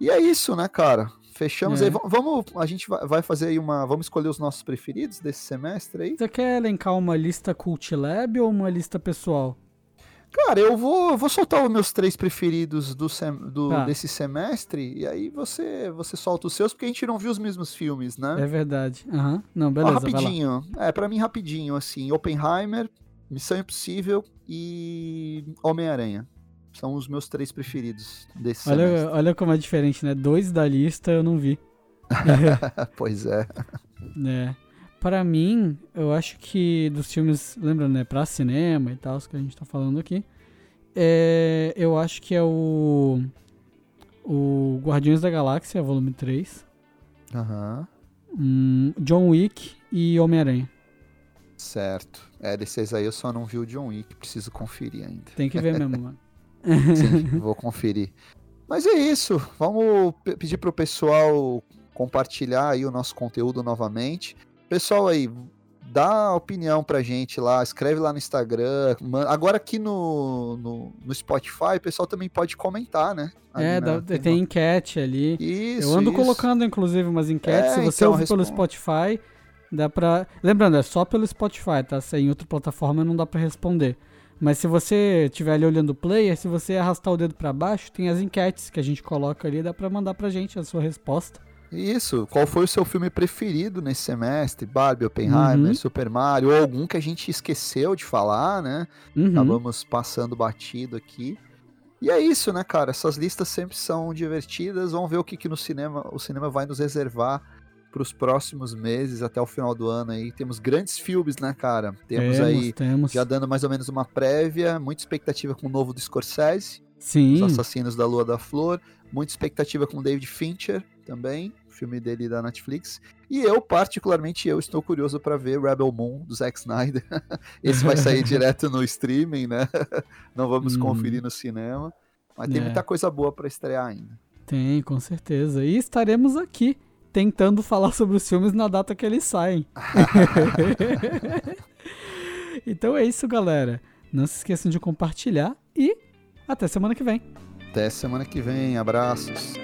E é isso, né, cara? Fechamos É. aí. Va- Vamos, a gente vai vai fazer aí uma. Vamos escolher os nossos preferidos desse semestre aí. Você quer elencar uma lista Cult Lab ou uma lista pessoal? Cara, eu vou, eu vou soltar os meus três preferidos do, sem- do- Tá. desse semestre, e aí você, você solta os seus, porque a gente não viu os mesmos filmes, né? É verdade. Aham. Não, beleza, rapidinho. É, pra mim, rapidinho, assim. Oppenheimer, Missão Impossível e Homem-Aranha. São os meus três preferidos desse semestre. Olha, olha como é diferente, né? Dois da lista eu não vi. *laughs* *laughs* pois é. É. Pra mim, eu acho que dos filmes, lembra, né? Pra cinema e tal, que a gente tá falando aqui. É, eu acho que é o. O Guardiões da Galáxia, volume 3. Aham. hum, John Wick e Homem-Aranha. Certo. É, desses aí eu só não vi o John Wick, preciso conferir ainda. Tem que ver mesmo, mano. *laughs* Sim, vou conferir. Mas é isso. Vamos pe- pedir pro pessoal compartilhar aí o nosso conteúdo novamente. Pessoal aí, dá opinião pra gente lá, escreve lá no Instagram. Agora aqui no, no, no Spotify, o pessoal também pode comentar, né? Ali É, na- dá- tem enquete ali. Isso, eu ando isso. colocando, inclusive, umas enquetes. É, Se você então, ouvir pelo. Spotify, dá pra. Lembrando, é só pelo Spotify, tá? Se é em outra plataforma não dá pra responder. Mas se você estiver ali olhando o player, se você arrastar o dedo pra baixo, tem as enquetes que a gente coloca ali, dá pra mandar pra gente a sua resposta. Isso. Qual foi o seu filme preferido nesse semestre? Barbie, Oppenheimer, Uhum. Super Mario, ou algum que a gente esqueceu de falar, né? Uhum. Acabamos passando batido aqui. E é isso, né, cara? Essas listas sempre são divertidas. Vamos ver o que, que no cinema o cinema vai nos reservar para os próximos meses, até o final do ano aí. Temos grandes filmes, né, cara? Temos, aí, temos. já dando mais ou menos uma prévia, muita expectativa com o novo do Scorsese, Sim. Os Assassinos da Lua da Flor, muita expectativa com o David Fincher também, filme dele da Netflix. E eu, particularmente, eu estou curioso para ver Rebel Moon, do Zack Snyder. *laughs* Esse vai sair *laughs* direto no streaming, né? *laughs* Não vamos Uhum. conferir no cinema. Mas tem É. muita coisa boa para estrear ainda. Tem, com certeza. E estaremos aqui tentando falar sobre os filmes na data que eles saem. então é isso, galera. Não se esqueçam de compartilhar e até semana que vem. Até semana que vem. Abraços.